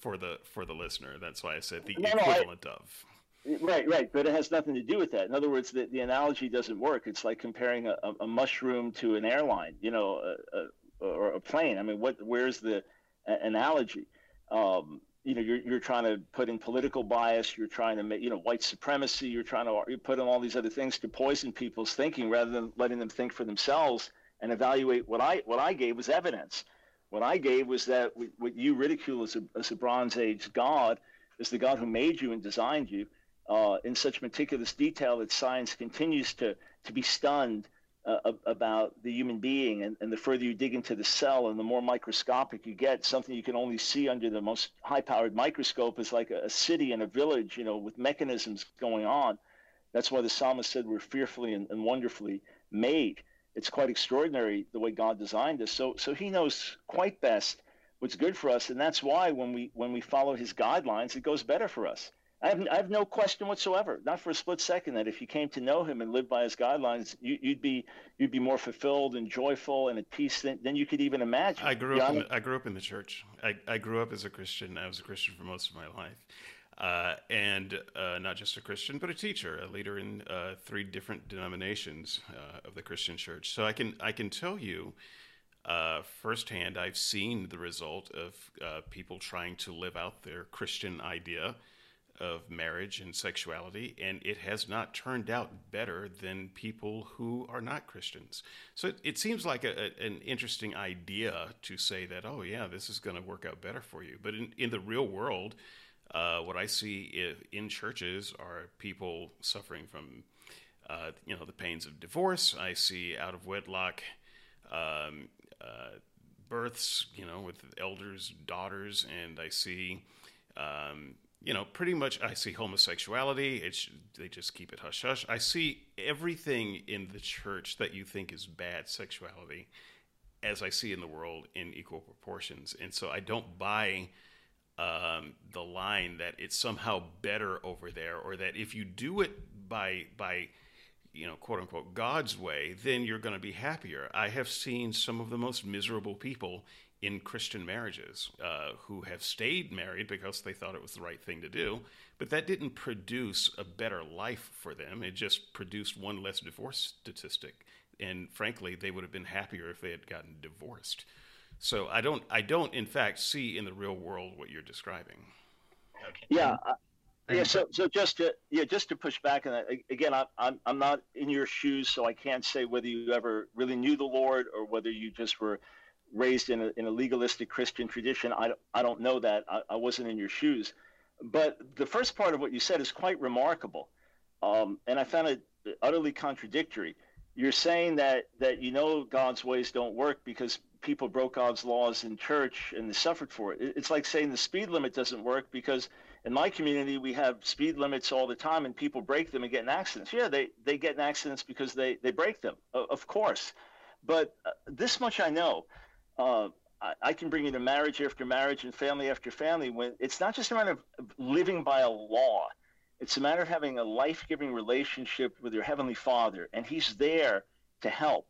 for the for the listener. That's why I said the no, equivalent no, I, of. Right, right, but it has nothing to do with that. In other words, the, the analogy doesn't work. It's like comparing a, a mushroom to an airline, you know, a, a, or a plane. I mean, what? Where's the analogy? Um, you know, you're, you're trying to put in political bias. You're trying to make, you know, white supremacy. You're trying to you put in all these other things to poison people's thinking rather than letting them think for themselves and evaluate. What I what I gave was evidence. What I gave was that what you ridicule as a, as a Bronze Age God is the God who made you and designed you uh, in such meticulous detail that science continues to, to be stunned uh, about the human being. And, and the further you dig into the cell and the more microscopic you get, something you can only see under the most high powered microscope is like a, a city and a village, you know, with mechanisms going on. That's why the psalmist said we're fearfully and, and wonderfully made. It's quite extraordinary the way God designed us. So, so he knows quite best what's good for us, and that's why when we when we follow his guidelines, it goes better for us. I have, I have no question whatsoever, not for a split second, that if you came to know him and lived by his guidelines, you, would be you'd be more fulfilled and joyful and at peace than, than you could even imagine. I grew up. In the, I grew up in the church. I, I grew up as a Christian. I was a Christian for most of my life, uh, and uh, not just a Christian, but a teacher, a leader in uh, three different denominations uh, of the Christian church. So I can I can tell you. Uh, firsthand, I've seen the result of uh, people trying to live out their Christian idea of marriage and sexuality, and it has not turned out better than people who are not Christians. So it, it seems like a, a, an interesting idea to say that, oh, yeah, this is going to work out better for you. But in, in the real world, uh, what I see in churches are people suffering from, uh, you know, the pains of divorce. I see out of wedlock um, uh, births, you know, with elders' daughters, and I see um, you know, pretty much I see homosexuality. It's they just keep it hush hush. I see everything in the church that you think is bad sexuality, as I see in the world in equal proportions. And so I don't buy um, the line that it's somehow better over there, or that if you do it by by you know quote unquote God's way, then you're going to be happier. I have seen some of the most miserable people in Christian marriages uh, who have stayed married because they thought it was the right thing to do, but that didn't produce a better life for them. It just produced one less divorce statistic. And frankly, they would have been happier if they had gotten divorced. So I don't, I don't, in fact, see in the real world what you're describing. Okay. Yeah, uh, yeah. So, so just to, yeah, just to push back on that again, I, I'm, I'm not in your shoes, so I can't say whether you ever really knew the Lord or whether you just were raised in a, in a legalistic Christian tradition. I, I don't know that. I, I wasn't in your shoes. But the first part of what you said is quite remarkable. Um, and I found it utterly contradictory. You're saying that, that you know God's ways don't work because people broke God's laws in church and they suffered for it. It's like saying the speed limit doesn't work because in my community we have speed limits all the time and people break them and get in accidents. Yeah, they, they get in accidents because they, they break them, of course. But uh, this much I know uh, I, I, can bring you to marriage after marriage and family after family when it's not just a matter of living by a law. It's a matter of having a life-giving relationship with your heavenly Father, and He's there to help.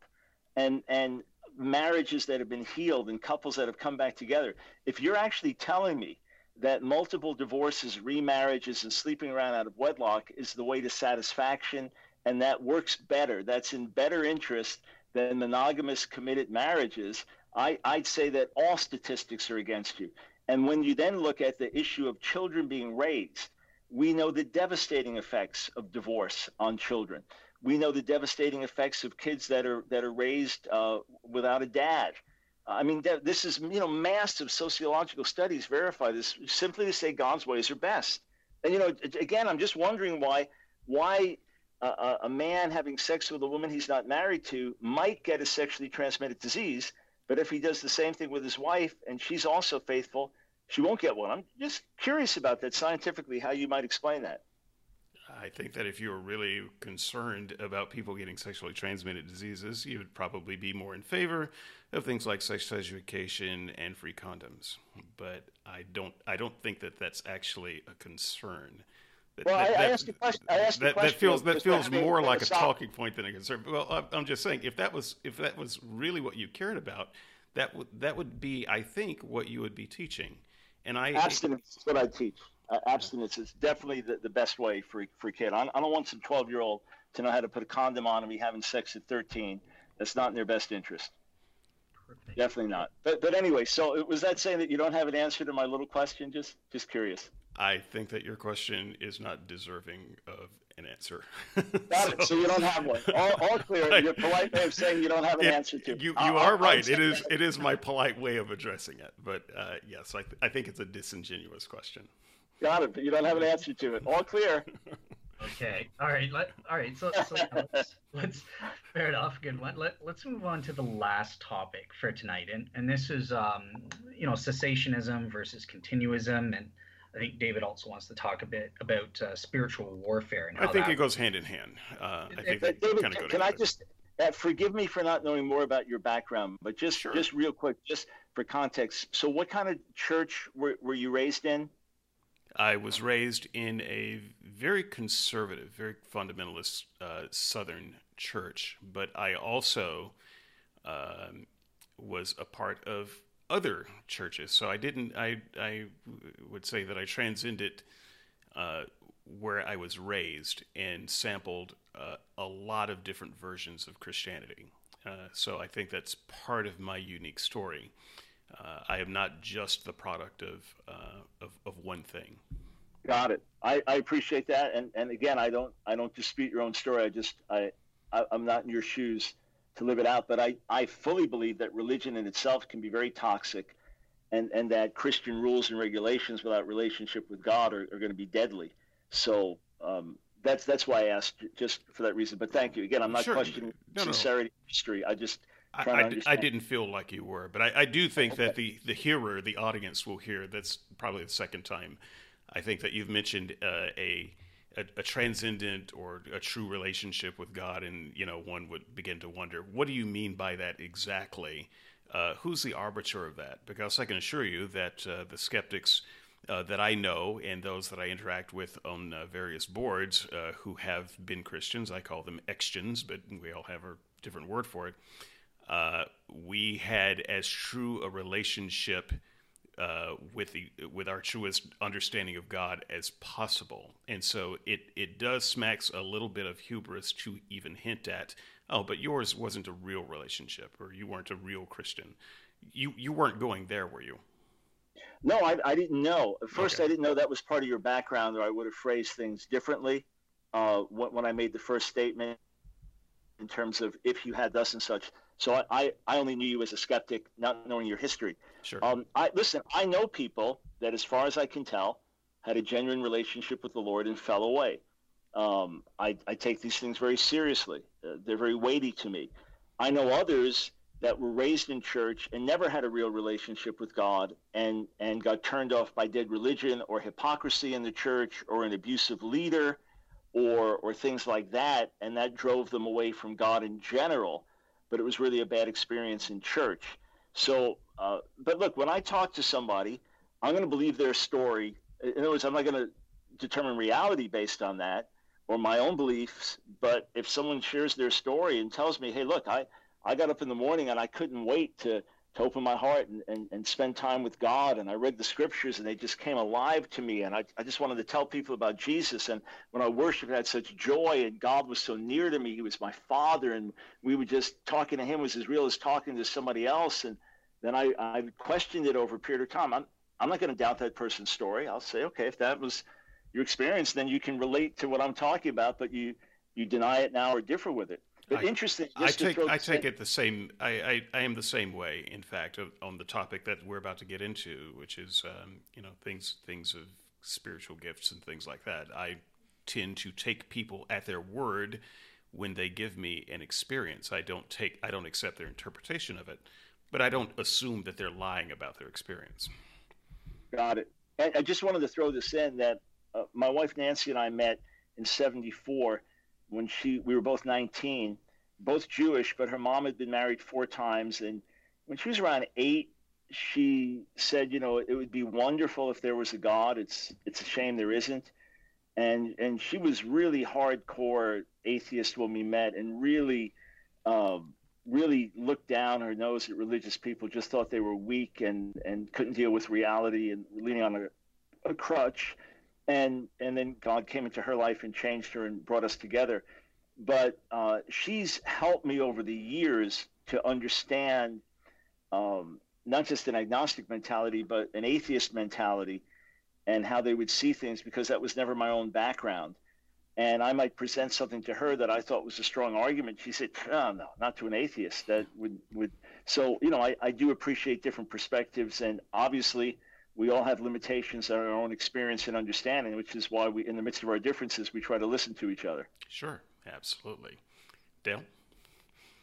And and marriages that have been healed and couples that have come back together. If you're actually telling me that multiple divorces, remarriages, and sleeping around out of wedlock is the way to satisfaction, and that works better, that's in better interest than monogamous committed marriages, I, I'd say that all statistics are against you. And when you then look at the issue of children being raised, we know the devastating effects of divorce on children. We know the devastating effects of kids that are that are raised uh, without a dad. I mean, this is you know massive sociological studies verify this. Simply to say God's ways are best. And you know, again, I'm just wondering why why a, a man having sex with a woman he's not married to might get a sexually transmitted disease, but if he does the same thing with his wife and she's also faithful, she won't get one. I'm just curious about that scientifically, how you might explain that. I think that if you were really concerned about people getting sexually transmitted diseases, you would probably be more in favor of things like sex education and free condoms. But I don't, I don't think that that's actually a concern. Well, that, I, I asked a question. I asked that, question that feels that feels more like a talking point than a concern. Well, I'm just saying if that was if that was really what you cared about, that would that would be, I think, what you would be teaching. And I abstinence is what I teach. Uh, abstinence is definitely the, the best way for for a kid. I, I don't want some 12 year old to know how to put a condom on and be having sex at 13. That's not in their best interest. Definitely not. But but anyway, so was that saying that you don't have an answer to my little question? Just just curious. I think that your question is not deserving of an answer. Got so, it. So you don't have one. All, all clear. Your polite way of saying you don't have an it, answer to. You, you uh, are right. It is it is my polite way of addressing it. But uh, yes, I, th- I think it's a disingenuous question. Got it. But you don't have an answer to it. All clear. Okay. All right. Let. All right. So, so let's, let's. Fair enough. Good one. Let Let's move on to the last topic for tonight, and and this is um you know cessationism versus continuism, and I think David also wants to talk a bit about uh, spiritual warfare. And I think it goes hand in hand. Uh, I think David, kind of can I just uh, forgive me for not knowing more about your background, but just sure. just real quick, just for context. So, what kind of church were, were you raised in? I was raised in a very conservative, very fundamentalist uh, Southern church, but I also um, was a part of other churches. So I didn't. I I would say that I transcended uh, where I was raised and sampled uh, a lot of different versions of Christianity. Uh, so I think that's part of my unique story. Uh, I am not just the product of, uh, of, of one thing. Got it. I, I appreciate that, and and again, I don't I don't dispute your own story. I just I, I am not in your shoes to live it out. But I I fully believe that religion in itself can be very toxic, and and that Christian rules and regulations without relationship with God are, are going to be deadly. So um, that's that's why I asked just for that reason. But thank you again. I'm not sure. questioning no, sincerity no. history. I just I, I, I, didn't feel like you were, but I, I do think okay. that the, the hearer, the audience will hear. That's probably the second time. I think that you've mentioned uh, a, a, a transcendent or a true relationship with God, and you know one would begin to wonder, what do you mean by that exactly? Uh, who's the arbiter of that? Because I can assure you that uh, the skeptics uh, that I know and those that I interact with on uh, various boards uh, who have been Christians, I call them Xtians, but we all have a different word for it uh, we had as true a relationship uh, with the with our truest understanding of God as possible. And so it it does smacks a little bit of hubris to even hint at, oh, but yours wasn't a real relationship, or you weren't a real Christian. You you weren't going there, were you? No, I, I didn't know. At first, okay. I didn't know that was part of your background, or I would have phrased things differently uh, when, when I made the first statement in terms of if you had thus and such. So I, I only knew you as a skeptic, not knowing your history. Sure. Um, I listen. I know people that, as far as I can tell, had a genuine relationship with the Lord and fell away. Um, I, I take these things very seriously. Uh, they're very weighty to me. I know others that were raised in church and never had a real relationship with God and, and got turned off by dead religion or hypocrisy in the church or an abusive leader or, or things like that. And that drove them away from God in general but it was really a bad experience in church. So, uh, but look, when I talk to somebody, I'm going to believe their story. In other words, I'm not going to determine reality based on that or my own beliefs. But if someone shares their story and tells me, hey, look, I, I got up in the morning and I couldn't wait to to open my heart and, and, and spend time with God. And I read the scriptures and they just came alive to me. And I, I just wanted to tell people about Jesus. And when I worshiped, I had such joy and God was so near to me. He was my father. And we were just talking to him was as real as talking to somebody else. And then I, I questioned it over a period of time. I'm, I'm not going to doubt that person's story. I'll say, okay, if that was your experience, then you can relate to what I'm talking about. But you, you deny it now or differ with it. But I, interesting. I take I take it the same. I, I, I, am the same way. In fact, on the topic that we're about to get into, which is um, you know things things of spiritual gifts and things like that. I tend to take people at their word when they give me an experience. I don't take I don't accept their interpretation of it, but I don't assume that they're lying about their experience. Got it. I just wanted to throw this in that uh, my wife Nancy and I met in '74 when she we were both 19, both Jewish, but her mom had been married four times, and when she was around eight, she said, you know, it would be wonderful if there was a God. It's it's a shame there isn't. And and she was really hardcore atheist when we met, and really, um, really looked down her nose at religious people. Just thought they were weak and and couldn't deal with reality and leaning on a, a crutch and and then God came into her life and changed her and brought us together. But uh, she's helped me over the years to understand um, not just an agnostic mentality, but an atheist mentality, and how they would see things because that was never my own background. And I might present something to her that I thought was a strong argument. She said, "No, no, not to an atheist." That would would so you know I, I do appreciate different perspectives, and obviously we all have limitations in our own experience and understanding, which is why we, in the midst of our differences, we try to listen to each other. Sure, absolutely. Dale?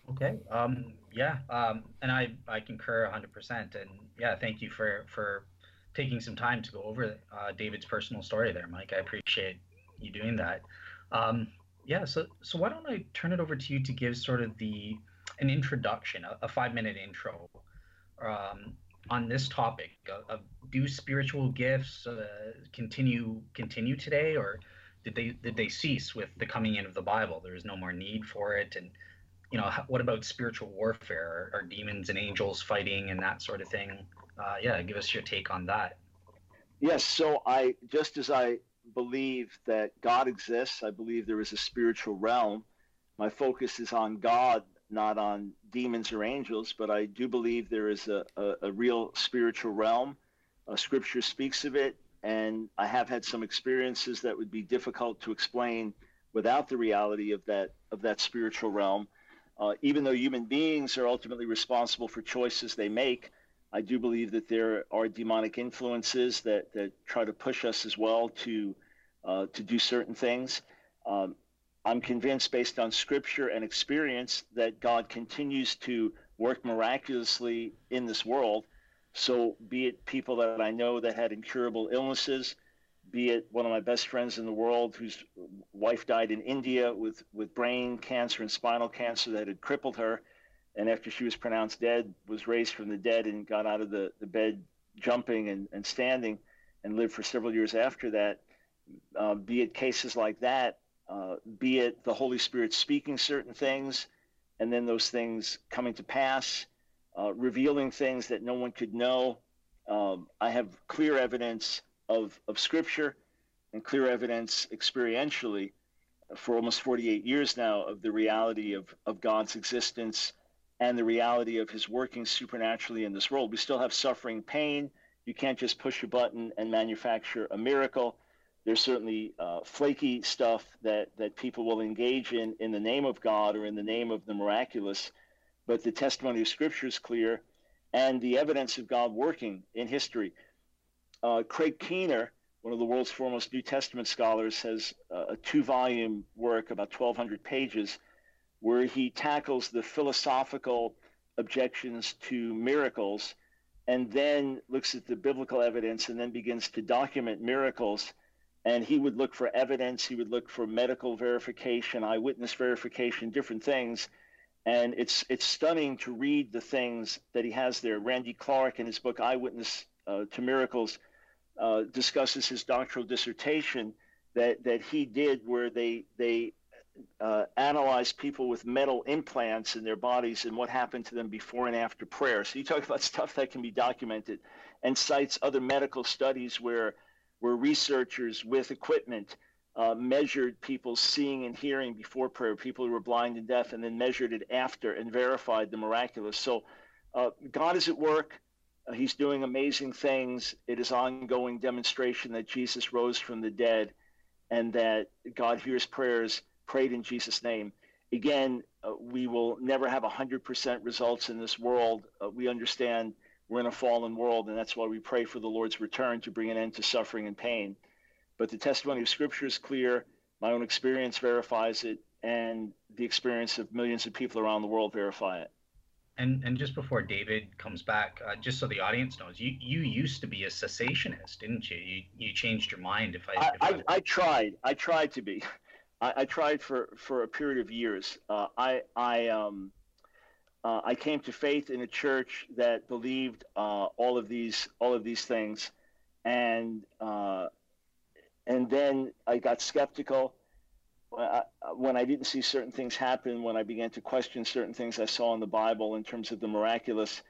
Okay. Um, yeah. Um, and I, I concur 100%. And yeah, thank you for, for taking some time to go over uh, David's personal story there, Mike. I appreciate you doing that. Um, yeah. So, so why don't I turn it over to you to give sort of the, an introduction, a, a five minute intro um, on this topic of, do spiritual gifts uh, continue continue today or did they did they cease with the coming in of the bible? There is no more need for it and you know what about spiritual warfare? Are, are demons and angels fighting and that sort of thing? Uh, yeah give us your take on that. Yes so i just as i believe that god exists i believe there is a spiritual realm my focus is on god not on demons or angels, but I do believe there is a, a, a real spiritual realm. Uh, scripture speaks of it, and I have had some experiences that would be difficult to explain without the reality of that of that spiritual realm. Uh, even though human beings are ultimately responsible for choices they make, I do believe that there are demonic influences that, that try to push us as well to uh, to do certain things. Um, I'm convinced, based on scripture and experience, that God continues to work miraculously in this world. So, be it people that I know that had incurable illnesses, be it one of my best friends in the world whose wife died in India with, with brain cancer and spinal cancer that had crippled her, and after she was pronounced dead, was raised from the dead and got out of the, the bed jumping and, and standing and lived for several years after that. Uh, be it cases like that, uh, be it the Holy Spirit speaking certain things and then those things coming to pass, uh, revealing things that no one could know. Um, I have clear evidence of, of Scripture and clear evidence experientially for almost 48 years now of the reality of, of God's existence and the reality of His working supernaturally in this world. We still have suffering, pain. You can't just push a button and manufacture a miracle. There's certainly uh, flaky stuff that, that people will engage in in the name of God or in the name of the miraculous, but the testimony of Scripture is clear and the evidence of God working in history. Uh, Craig Keener, one of the world's foremost New Testament scholars, has uh, a two volume work, about 1,200 pages, where he tackles the philosophical objections to miracles and then looks at the biblical evidence and then begins to document miracles and he would look for evidence he would look for medical verification eyewitness verification different things and it's it's stunning to read the things that he has there randy clark in his book eyewitness uh, to miracles uh, discusses his doctoral dissertation that that he did where they they uh, analyzed people with metal implants in their bodies and what happened to them before and after prayer. So you talk about stuff that can be documented, and cites other medical studies where where researchers with equipment uh, measured people's seeing and hearing before prayer, people who were blind and deaf, and then measured it after and verified the miraculous. So uh, God is at work. Uh, he's doing amazing things. It is ongoing demonstration that Jesus rose from the dead and that God hears prayers prayed in Jesus' name. Again, uh, we will never have 100% results in this world. Uh, we understand we're in a fallen world, and that's why we pray for the Lord's return to bring an end to suffering and pain. But the testimony of Scripture is clear. My own experience verifies it, and the experience of millions of people around the world verify it. And and just before David comes back, uh, just so the audience knows, you you used to be a cessationist, didn't you? You you changed your mind. If I I, if I, I, I tried. I tried to be. I, I tried for for a period of years. Uh, I I um uh, I came to faith in a church that believed uh, all of these all of these things, and uh, and then I got skeptical when I didn't see certain things happen, when I began to question certain things I saw in the Bible in terms of the miraculous.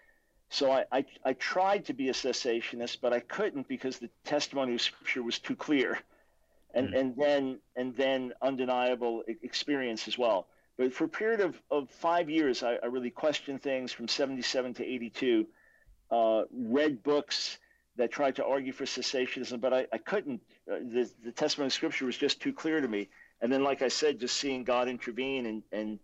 So I, I, I tried to be a cessationist, but I couldn't because the testimony of Scripture was too clear, and mm. and then and then undeniable experience as well. But for a period of, of five years, I, I really questioned things from 77 to 82, uh, read books that tried to argue for cessationism, but I, I couldn't. Uh, the, the testimony of Scripture was just too clear to me. And then, like I said, just seeing God intervene and, and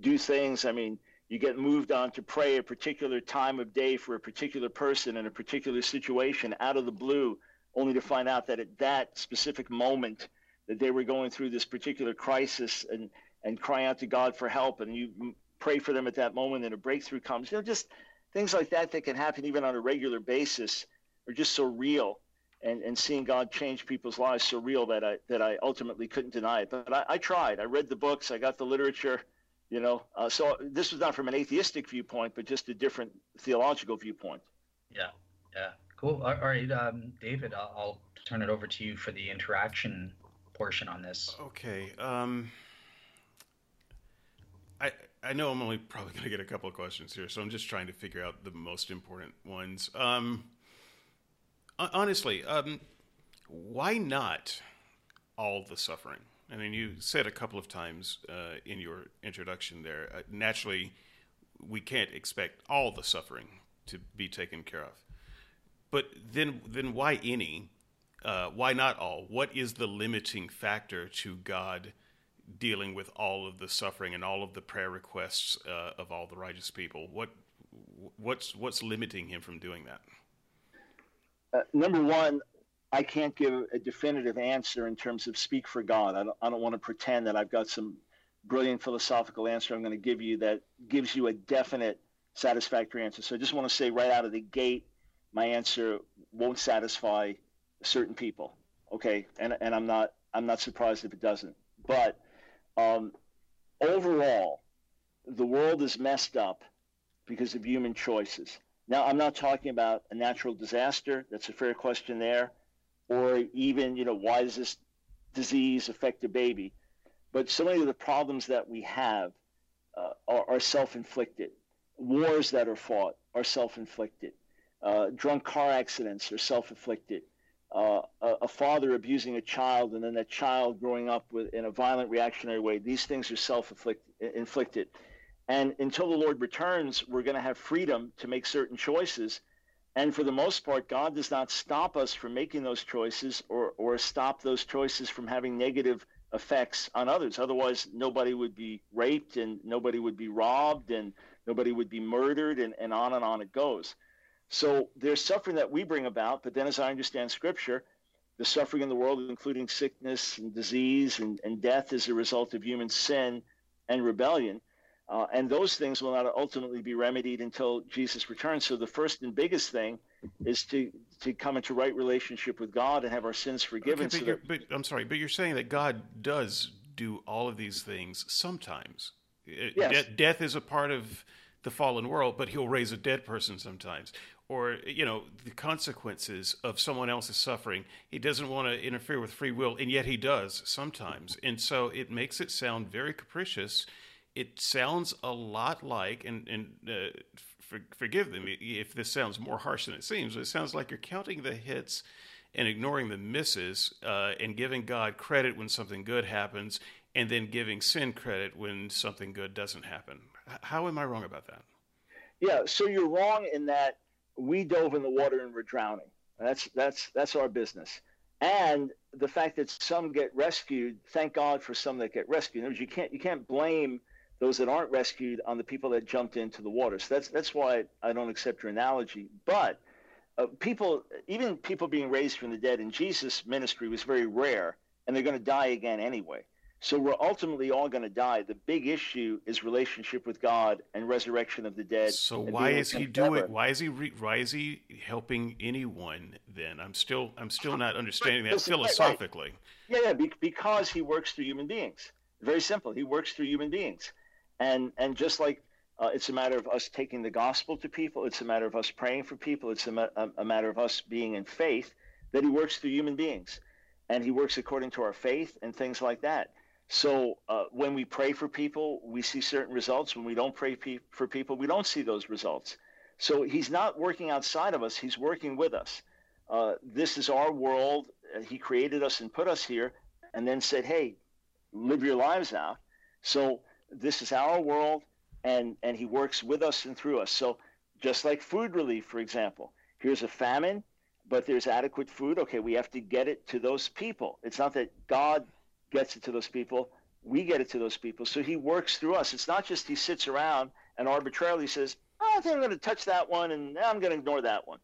do things. I mean, you get moved on to pray a particular time of day for a particular person in a particular situation out of the blue, only to find out that at that specific moment that they were going through this particular crisis and, and cry out to God for help. And you pray for them at that moment and a breakthrough comes. You know, just things like that that can happen even on a regular basis are just so real and, and seeing God change people's lives so real that I that I ultimately couldn't deny it. But I, I tried. I read the books. I got the literature. You know, uh, so this was not from an atheistic viewpoint, but just a different theological viewpoint. Yeah, yeah, cool. All right, um, David, I'll, I'll, turn it over to you for the interaction portion on this. Okay. Um, I I know I'm only probably going to get a couple of questions here, so I'm just trying to figure out the most important ones. Um, honestly, um, why not all the suffering? I mean, you said a couple of times uh, in your introduction there. Uh, naturally, we can't expect all the suffering to be taken care of, but then, then why any? Uh, why not all? What is the limiting factor to God dealing with all of the suffering and all of the prayer requests uh, of all the righteous people? What, what's what's limiting Him from doing that? uh, number one, I can't give a definitive answer in terms of speak for God. I don't, I don't want to pretend that I've got some brilliant philosophical answer I'm going to give you that gives you a definite satisfactory answer. So I just want to say right out of the gate, my answer won't satisfy certain people. Okay, and and I'm not I'm not surprised if it doesn't. But um, overall, the world is messed up because of human choices. Now, I'm not talking about a natural disaster. That's a fair question there. Or even, you know, why does this disease affect a baby? But so many of the problems that we have uh, are, are self inflicted. Wars that are fought are self inflicted. Uh, drunk car accidents are self inflicted. Uh, a, father abusing a child and then that child growing up with, in a violent reactionary way, these things are self inflicted. And until the Lord returns, we're going to have freedom to make certain choices. And for the most part, God does not stop us from making those choices or, or stop those choices from having negative effects on others. Otherwise, nobody would be raped and nobody would be robbed and nobody would be murdered and, and on and on it goes. So there's suffering that we bring about, but then as I understand scripture, the suffering in the world, including sickness and disease and, and death is a result of human sin and rebellion, uh, and those things will not ultimately be remedied until Jesus returns. So the first and biggest thing is to to come into right relationship with God and have our sins forgiven. Okay, but, so that... but I'm sorry, but you're saying that God does do all of these things sometimes. Yes. De- death is a part of the fallen world, but He'll raise a dead person sometimes. Or you know the consequences of someone else's suffering. He doesn't want to interfere with free will, and yet he does sometimes. And so it makes it sound very capricious it sounds a lot like, and, and uh, for, forgive them if this sounds more harsh than it seems, but it sounds like you're counting the hits and ignoring the misses uh, and giving God credit when something good happens and then giving sin credit when something good doesn't happen. How am I wrong about that? Yeah, so you're wrong in that we dove in the water and we're drowning. That's that's that's our business. and the fact that some get rescued. Thank God for some that get rescued. In words, you can't you can't blame those that aren't rescued on the people that jumped into the water. So that's that's why I don't accept your analogy. But uh, people, even people being raised from the dead in Jesus' ministry was very rare, and they're going to die again anyway. So we're ultimately all going to die. The big issue is relationship with God and resurrection of the dead. So why is he doing? Why is he? Re, why is he helping anyone? Then I'm still I'm still not understanding that Listen, philosophically. Right. Yeah, yeah, because he works through human beings. Very simple. He works through human beings, and and just like uh, it's a matter of us taking the gospel to people. It's a matter of us praying for people. It's a, ma- a matter of us being in faith that he works through human beings, and he works according to our faith and things like that. So uh, when we pray for people, we see certain results. When we don't pray pe- for people, we don't see those results. So he's not working outside of us, he's working with us. Uh, this is our world. He created us and put us here, and then said, hey, live your lives out. So this is our world, and, and he works with us and through us. So just like food relief, for example, here's a famine, but there's adequate food. Okay, we have to get it to those people. It's not that God gets it to those people. We get it to those people. So he works through us. It's not just he sits around and arbitrarily says, oh, I think I'm going to touch that one and I'm going to ignore that one.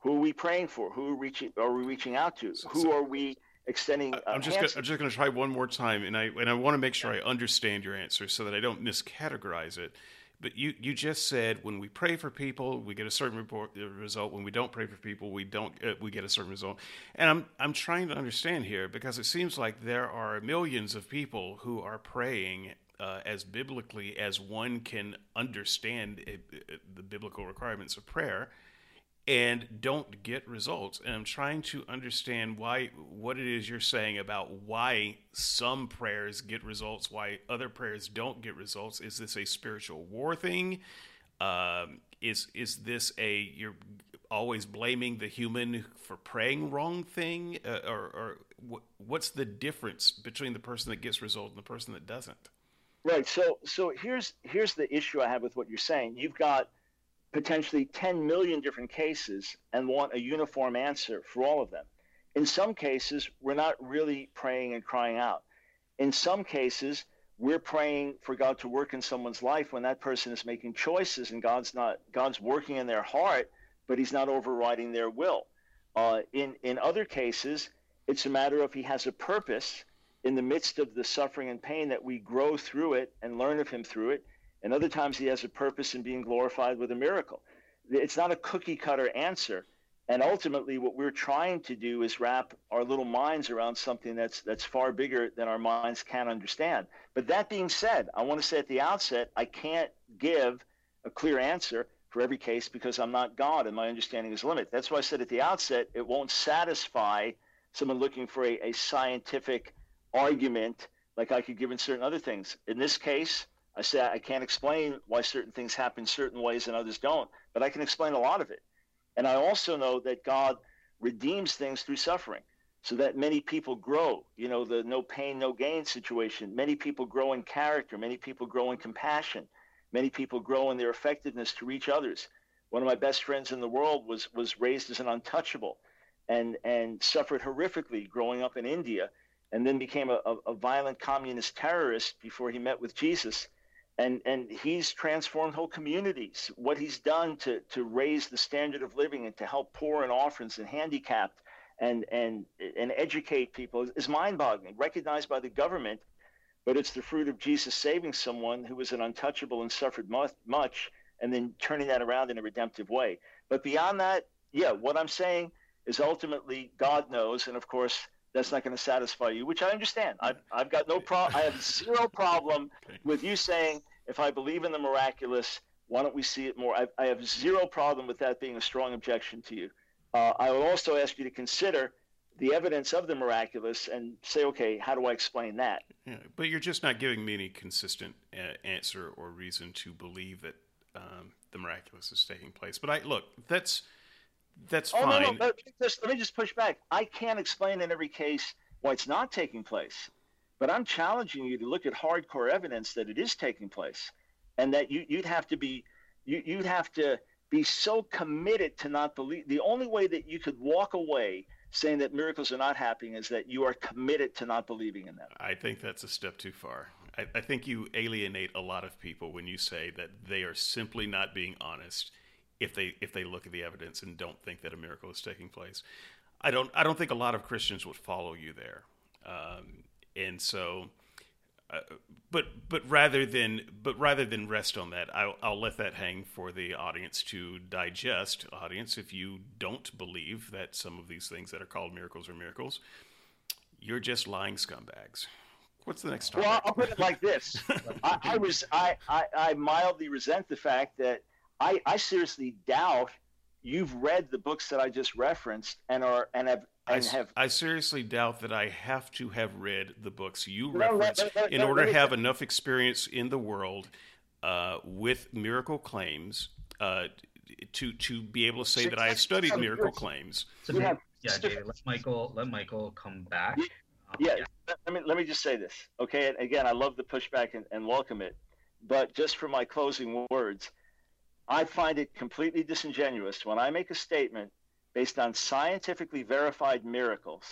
Who are we praying for? Who are, reaching, are we reaching out to? So, Who are we extending? Uh, I'm just gonna, I'm just going to try one more time, and I and I want to make sure I understand your answer so that I don't miscategorize it. But you, you just said when we pray for people, we get a certain report, uh, result. When we don't pray for people, we don't uh, we get a certain result. And I'm I'm trying to understand here because it seems like there are millions of people who are praying uh, as biblically as one can understand it, it, the biblical requirements of prayer and don't get results. And I'm trying to understand why what it is you're saying about why some prayers get results, why other prayers don't get results. Is this a spiritual war thing? Um, is is this a you're always blaming the human for praying wrong thing, uh, or, or what's the difference between the person that gets results and the person that doesn't? Right. So so here's here's the issue I have with what you're saying. You've got potentially 10 million different cases and want a uniform answer for all of them. In some cases, we're not really praying and crying out. In some cases, we're praying for God to work in someone's life when that person is making choices and God's not God's working in their heart, but He's not overriding their will. Uh, in in other cases, it's a matter of He has a purpose in the midst of the suffering and pain that we grow through it and learn of Him through it, and other times he has a purpose in being glorified with a miracle. It's not a cookie cutter answer. And ultimately, what we're trying to do is wrap our little minds around something that's that's far bigger than our minds can understand. But that being said, I want to say at the outset, I can't give a clear answer for every case because I'm not God and my understanding is limited. That's why I said at the outset, it won't satisfy someone looking for a, a scientific argument like I could give in certain other things. In this case, I say I can't explain why certain things happen certain ways and others don't, but I can explain a lot of it. And I also know that God redeems things through suffering so that many people grow. You know, the no pain, no gain situation. Many people grow in character. Many people grow in compassion. Many people grow in their effectiveness to reach others. One of my best friends in the world was was raised as an untouchable and and suffered horrifically growing up in India and then became a, a, a violent communist terrorist before he met with Jesus and and he's transformed whole communities. What he's done to to raise the standard of living and to help poor and orphans and handicapped and and and educate people is mind-boggling. Recognized by the government, but it's the fruit of Jesus saving someone who was an untouchable and suffered much, much and then turning that around in a redemptive way. But beyond that, yeah, what I'm saying is ultimately God knows, and of course that's not going to satisfy you, which I understand. I've, I've got no problem. I have zero problem with you saying if I believe in the miraculous, why don't we see it more? I, I have zero problem with that being a strong objection to you. Uh, I will also ask you to consider the evidence of the miraculous and say, okay, how do I explain that? Yeah, but you're just not giving me any consistent uh, answer or reason to believe that um, the miraculous is taking place. But I look, that's that's oh, fine. No, no, let, me just, let me just push back. I can't explain in every case why it's not taking place. But I'm challenging you to look at hardcore evidence that it is taking place, and that you, you'd have to be you, you'd have to be so committed to not believe. The only way that you could walk away saying that miracles are not happening is that you are committed to not believing in them. I think that's a step too far. I, I think you alienate a lot of people when you say that they are simply not being honest if they if they look at the evidence and don't think that a miracle is taking place. I don't I don't think a lot of Christians would follow you there, um, and so. Uh, but but rather than but rather than rest on that, I'll, I'll let that hang for the audience to digest. Audience, if you don't believe that some of these things that are called miracles are miracles, you're just lying scumbags. What's the next topic? Well, I'll put it like this: I, I, was I, I, I mildly resent the fact that I, I seriously doubt you've read the books that I just referenced and are and have and I, have. I seriously doubt that I have to have read the books you No, reference let- let- in let- order let to me- have enough experience in the world uh, with miracle claims uh, to to be able to say that I have studied miracle claims. So, We yeah, different- David, let Michael let Michael come back. Yeah, Um, yeah, let- let me let me just say this, okay? And again, I love the pushback and, and welcome it, but just for my closing words, I find it completely disingenuous when I make a statement based on scientifically verified miracles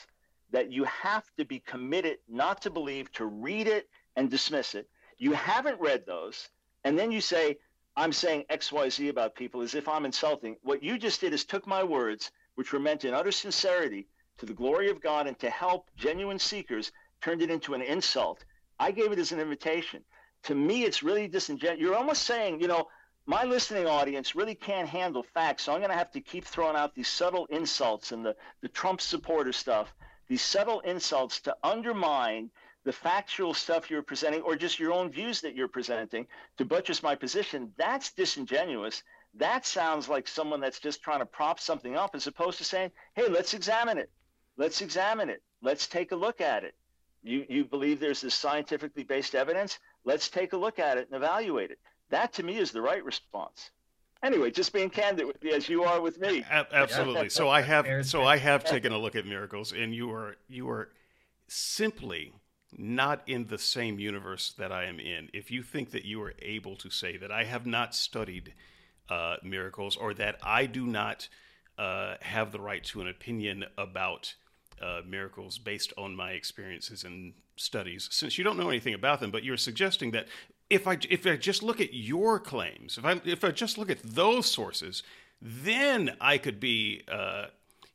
that you have to be committed not to believe, to read it and dismiss it. You haven't read those, and then you say, I'm saying XYZ about people as if I'm insulting. What you just did is took my words, which were meant in utter sincerity to the glory of God and to help genuine seekers, turned it into an insult. I gave it as an invitation. To me, it's really disingenuous. You're almost saying, you know, my listening audience really can't handle facts, so I'm going to have to keep throwing out these subtle insults and the, the Trump supporter stuff, these subtle insults to undermine the factual stuff you're presenting or just your own views that you're presenting to buttress my position. That's disingenuous. That sounds like someone that's just trying to prop something up as opposed to saying, hey, let's examine it. Let's examine it. Let's take a look at it. You, you believe there's this scientifically based evidence? Let's take a look at it and evaluate it. That to me is the right response. Anyway, just being candid with you as you are with me. A- absolutely. So I have so I have taken a look at miracles, and you are you are simply not in the same universe that I am in. If you think that you are able to say that I have not studied uh, miracles or that I do not uh, have the right to an opinion about uh, miracles based on my experiences and studies, since you don't know anything about them, but you're suggesting that if I if I just look at your claims, if I if I just look at those sources, then I could be uh,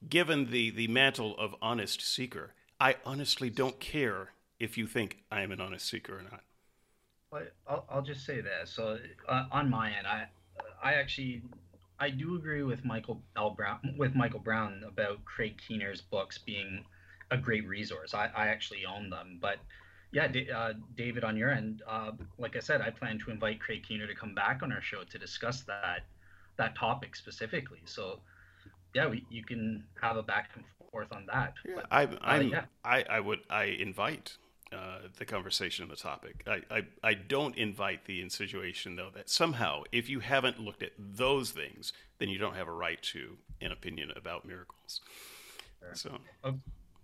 given the the mantle of honest seeker. I honestly don't care if you think I am an honest seeker or not. I'll, I'll just say this. So uh, on my end, I I actually I do agree with Michael L. Brown with Michael Brown about Craig Keener's books being a great resource. I, I actually own them, but yeah, D- uh, David, on your end, uh, like I said, I plan to invite Craig Keener to come back on our show to discuss that that topic specifically. So yeah, we, you can have a back and forth on that. But, I, I'm, yeah. I, I would, I invite uh, the conversation on the topic. I, I, I don't invite the insinuation, though, that somehow, if you haven't looked at those things, then you don't have a right to an opinion about miracles. So,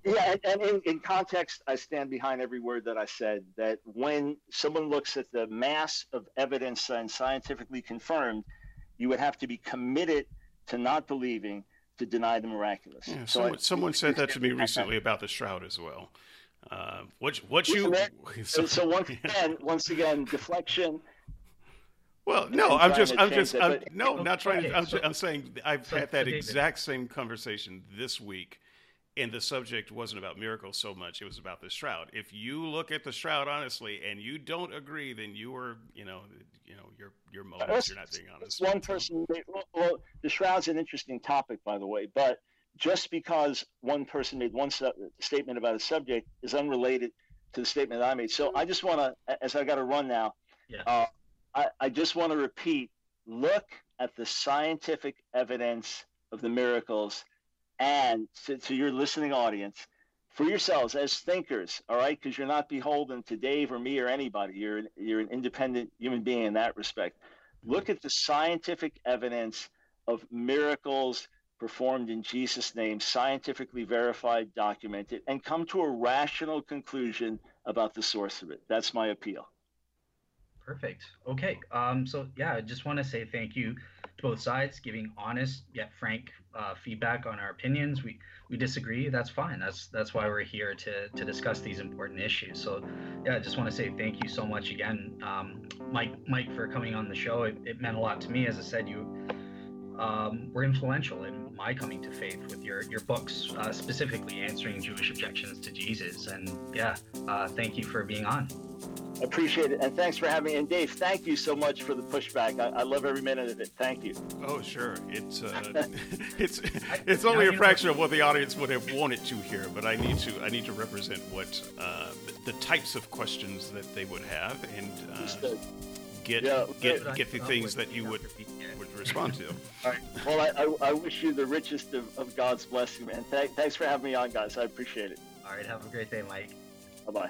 Yeah, and, and in, in context, I stand behind every word that I said. That when someone looks at the mass of evidence and scientifically confirmed, you would have to be committed to not believing to deny the miraculous. yeah, So someone, I- someone said that to me recently about the shroud as well. Uh, what, what you? So, so once again, once again, deflection. Well, no, I'm just, I'm just, I'm, but- no, not trying. Okay, I'm, so- I'm saying I've so- had that exact same conversation this week, and the subject wasn't about miracles so much; it was about the shroud. If you look at the shroud honestly and you don't agree, then you are, you know, you know, your your motives. You're not being honest. One person. Made, well, well, the shroud's an interesting topic, by the way, but just because one person made one su- statement about a subject is unrelated to the statement that I made. So I just want to, as I got to run now, Yeah. uh, I, I just want to repeat: look at the scientific evidence of the miracles, and to, to your listening audience, for yourselves as thinkers, all right, because you're not beholden to Dave or me or anybody. You're an, you're an independent human being in that respect. Mm-hmm. Look at the scientific evidence of miracles performed in Jesus' name, scientifically verified, documented, and come to a rational conclusion about the source of it. That's my appeal. Perfect. Okay. Um, so yeah, I just want to say thank you to both sides, giving honest yet frank uh, feedback on our opinions. We we disagree. That's fine. That's that's why we're here to to discuss these important issues. So, yeah, I just want to say thank you so much again, um, Mike Mike, for coming on the show. It, it meant a lot to me. As I said, you um, were influential in my coming to faith with your your books, uh, specifically answering Jewish objections to Jesus. And yeah, uh, thank you for being on. Appreciate it, and thanks for having me. And Dave, thank you so much for the pushback. I, I love every minute of it. Thank you. Oh, sure. It's uh, it's it's only a fraction of what the audience would have wanted to hear, but I need to I need to represent what uh, the types of questions that they would have and uh, get yeah, get get the things that you would would respond to. All right. Well, I, I, I wish you the richest of, of God's blessing, man. Th- thanks for having me on, guys. I appreciate it. All right. Have a great day, Mike. Bye bye.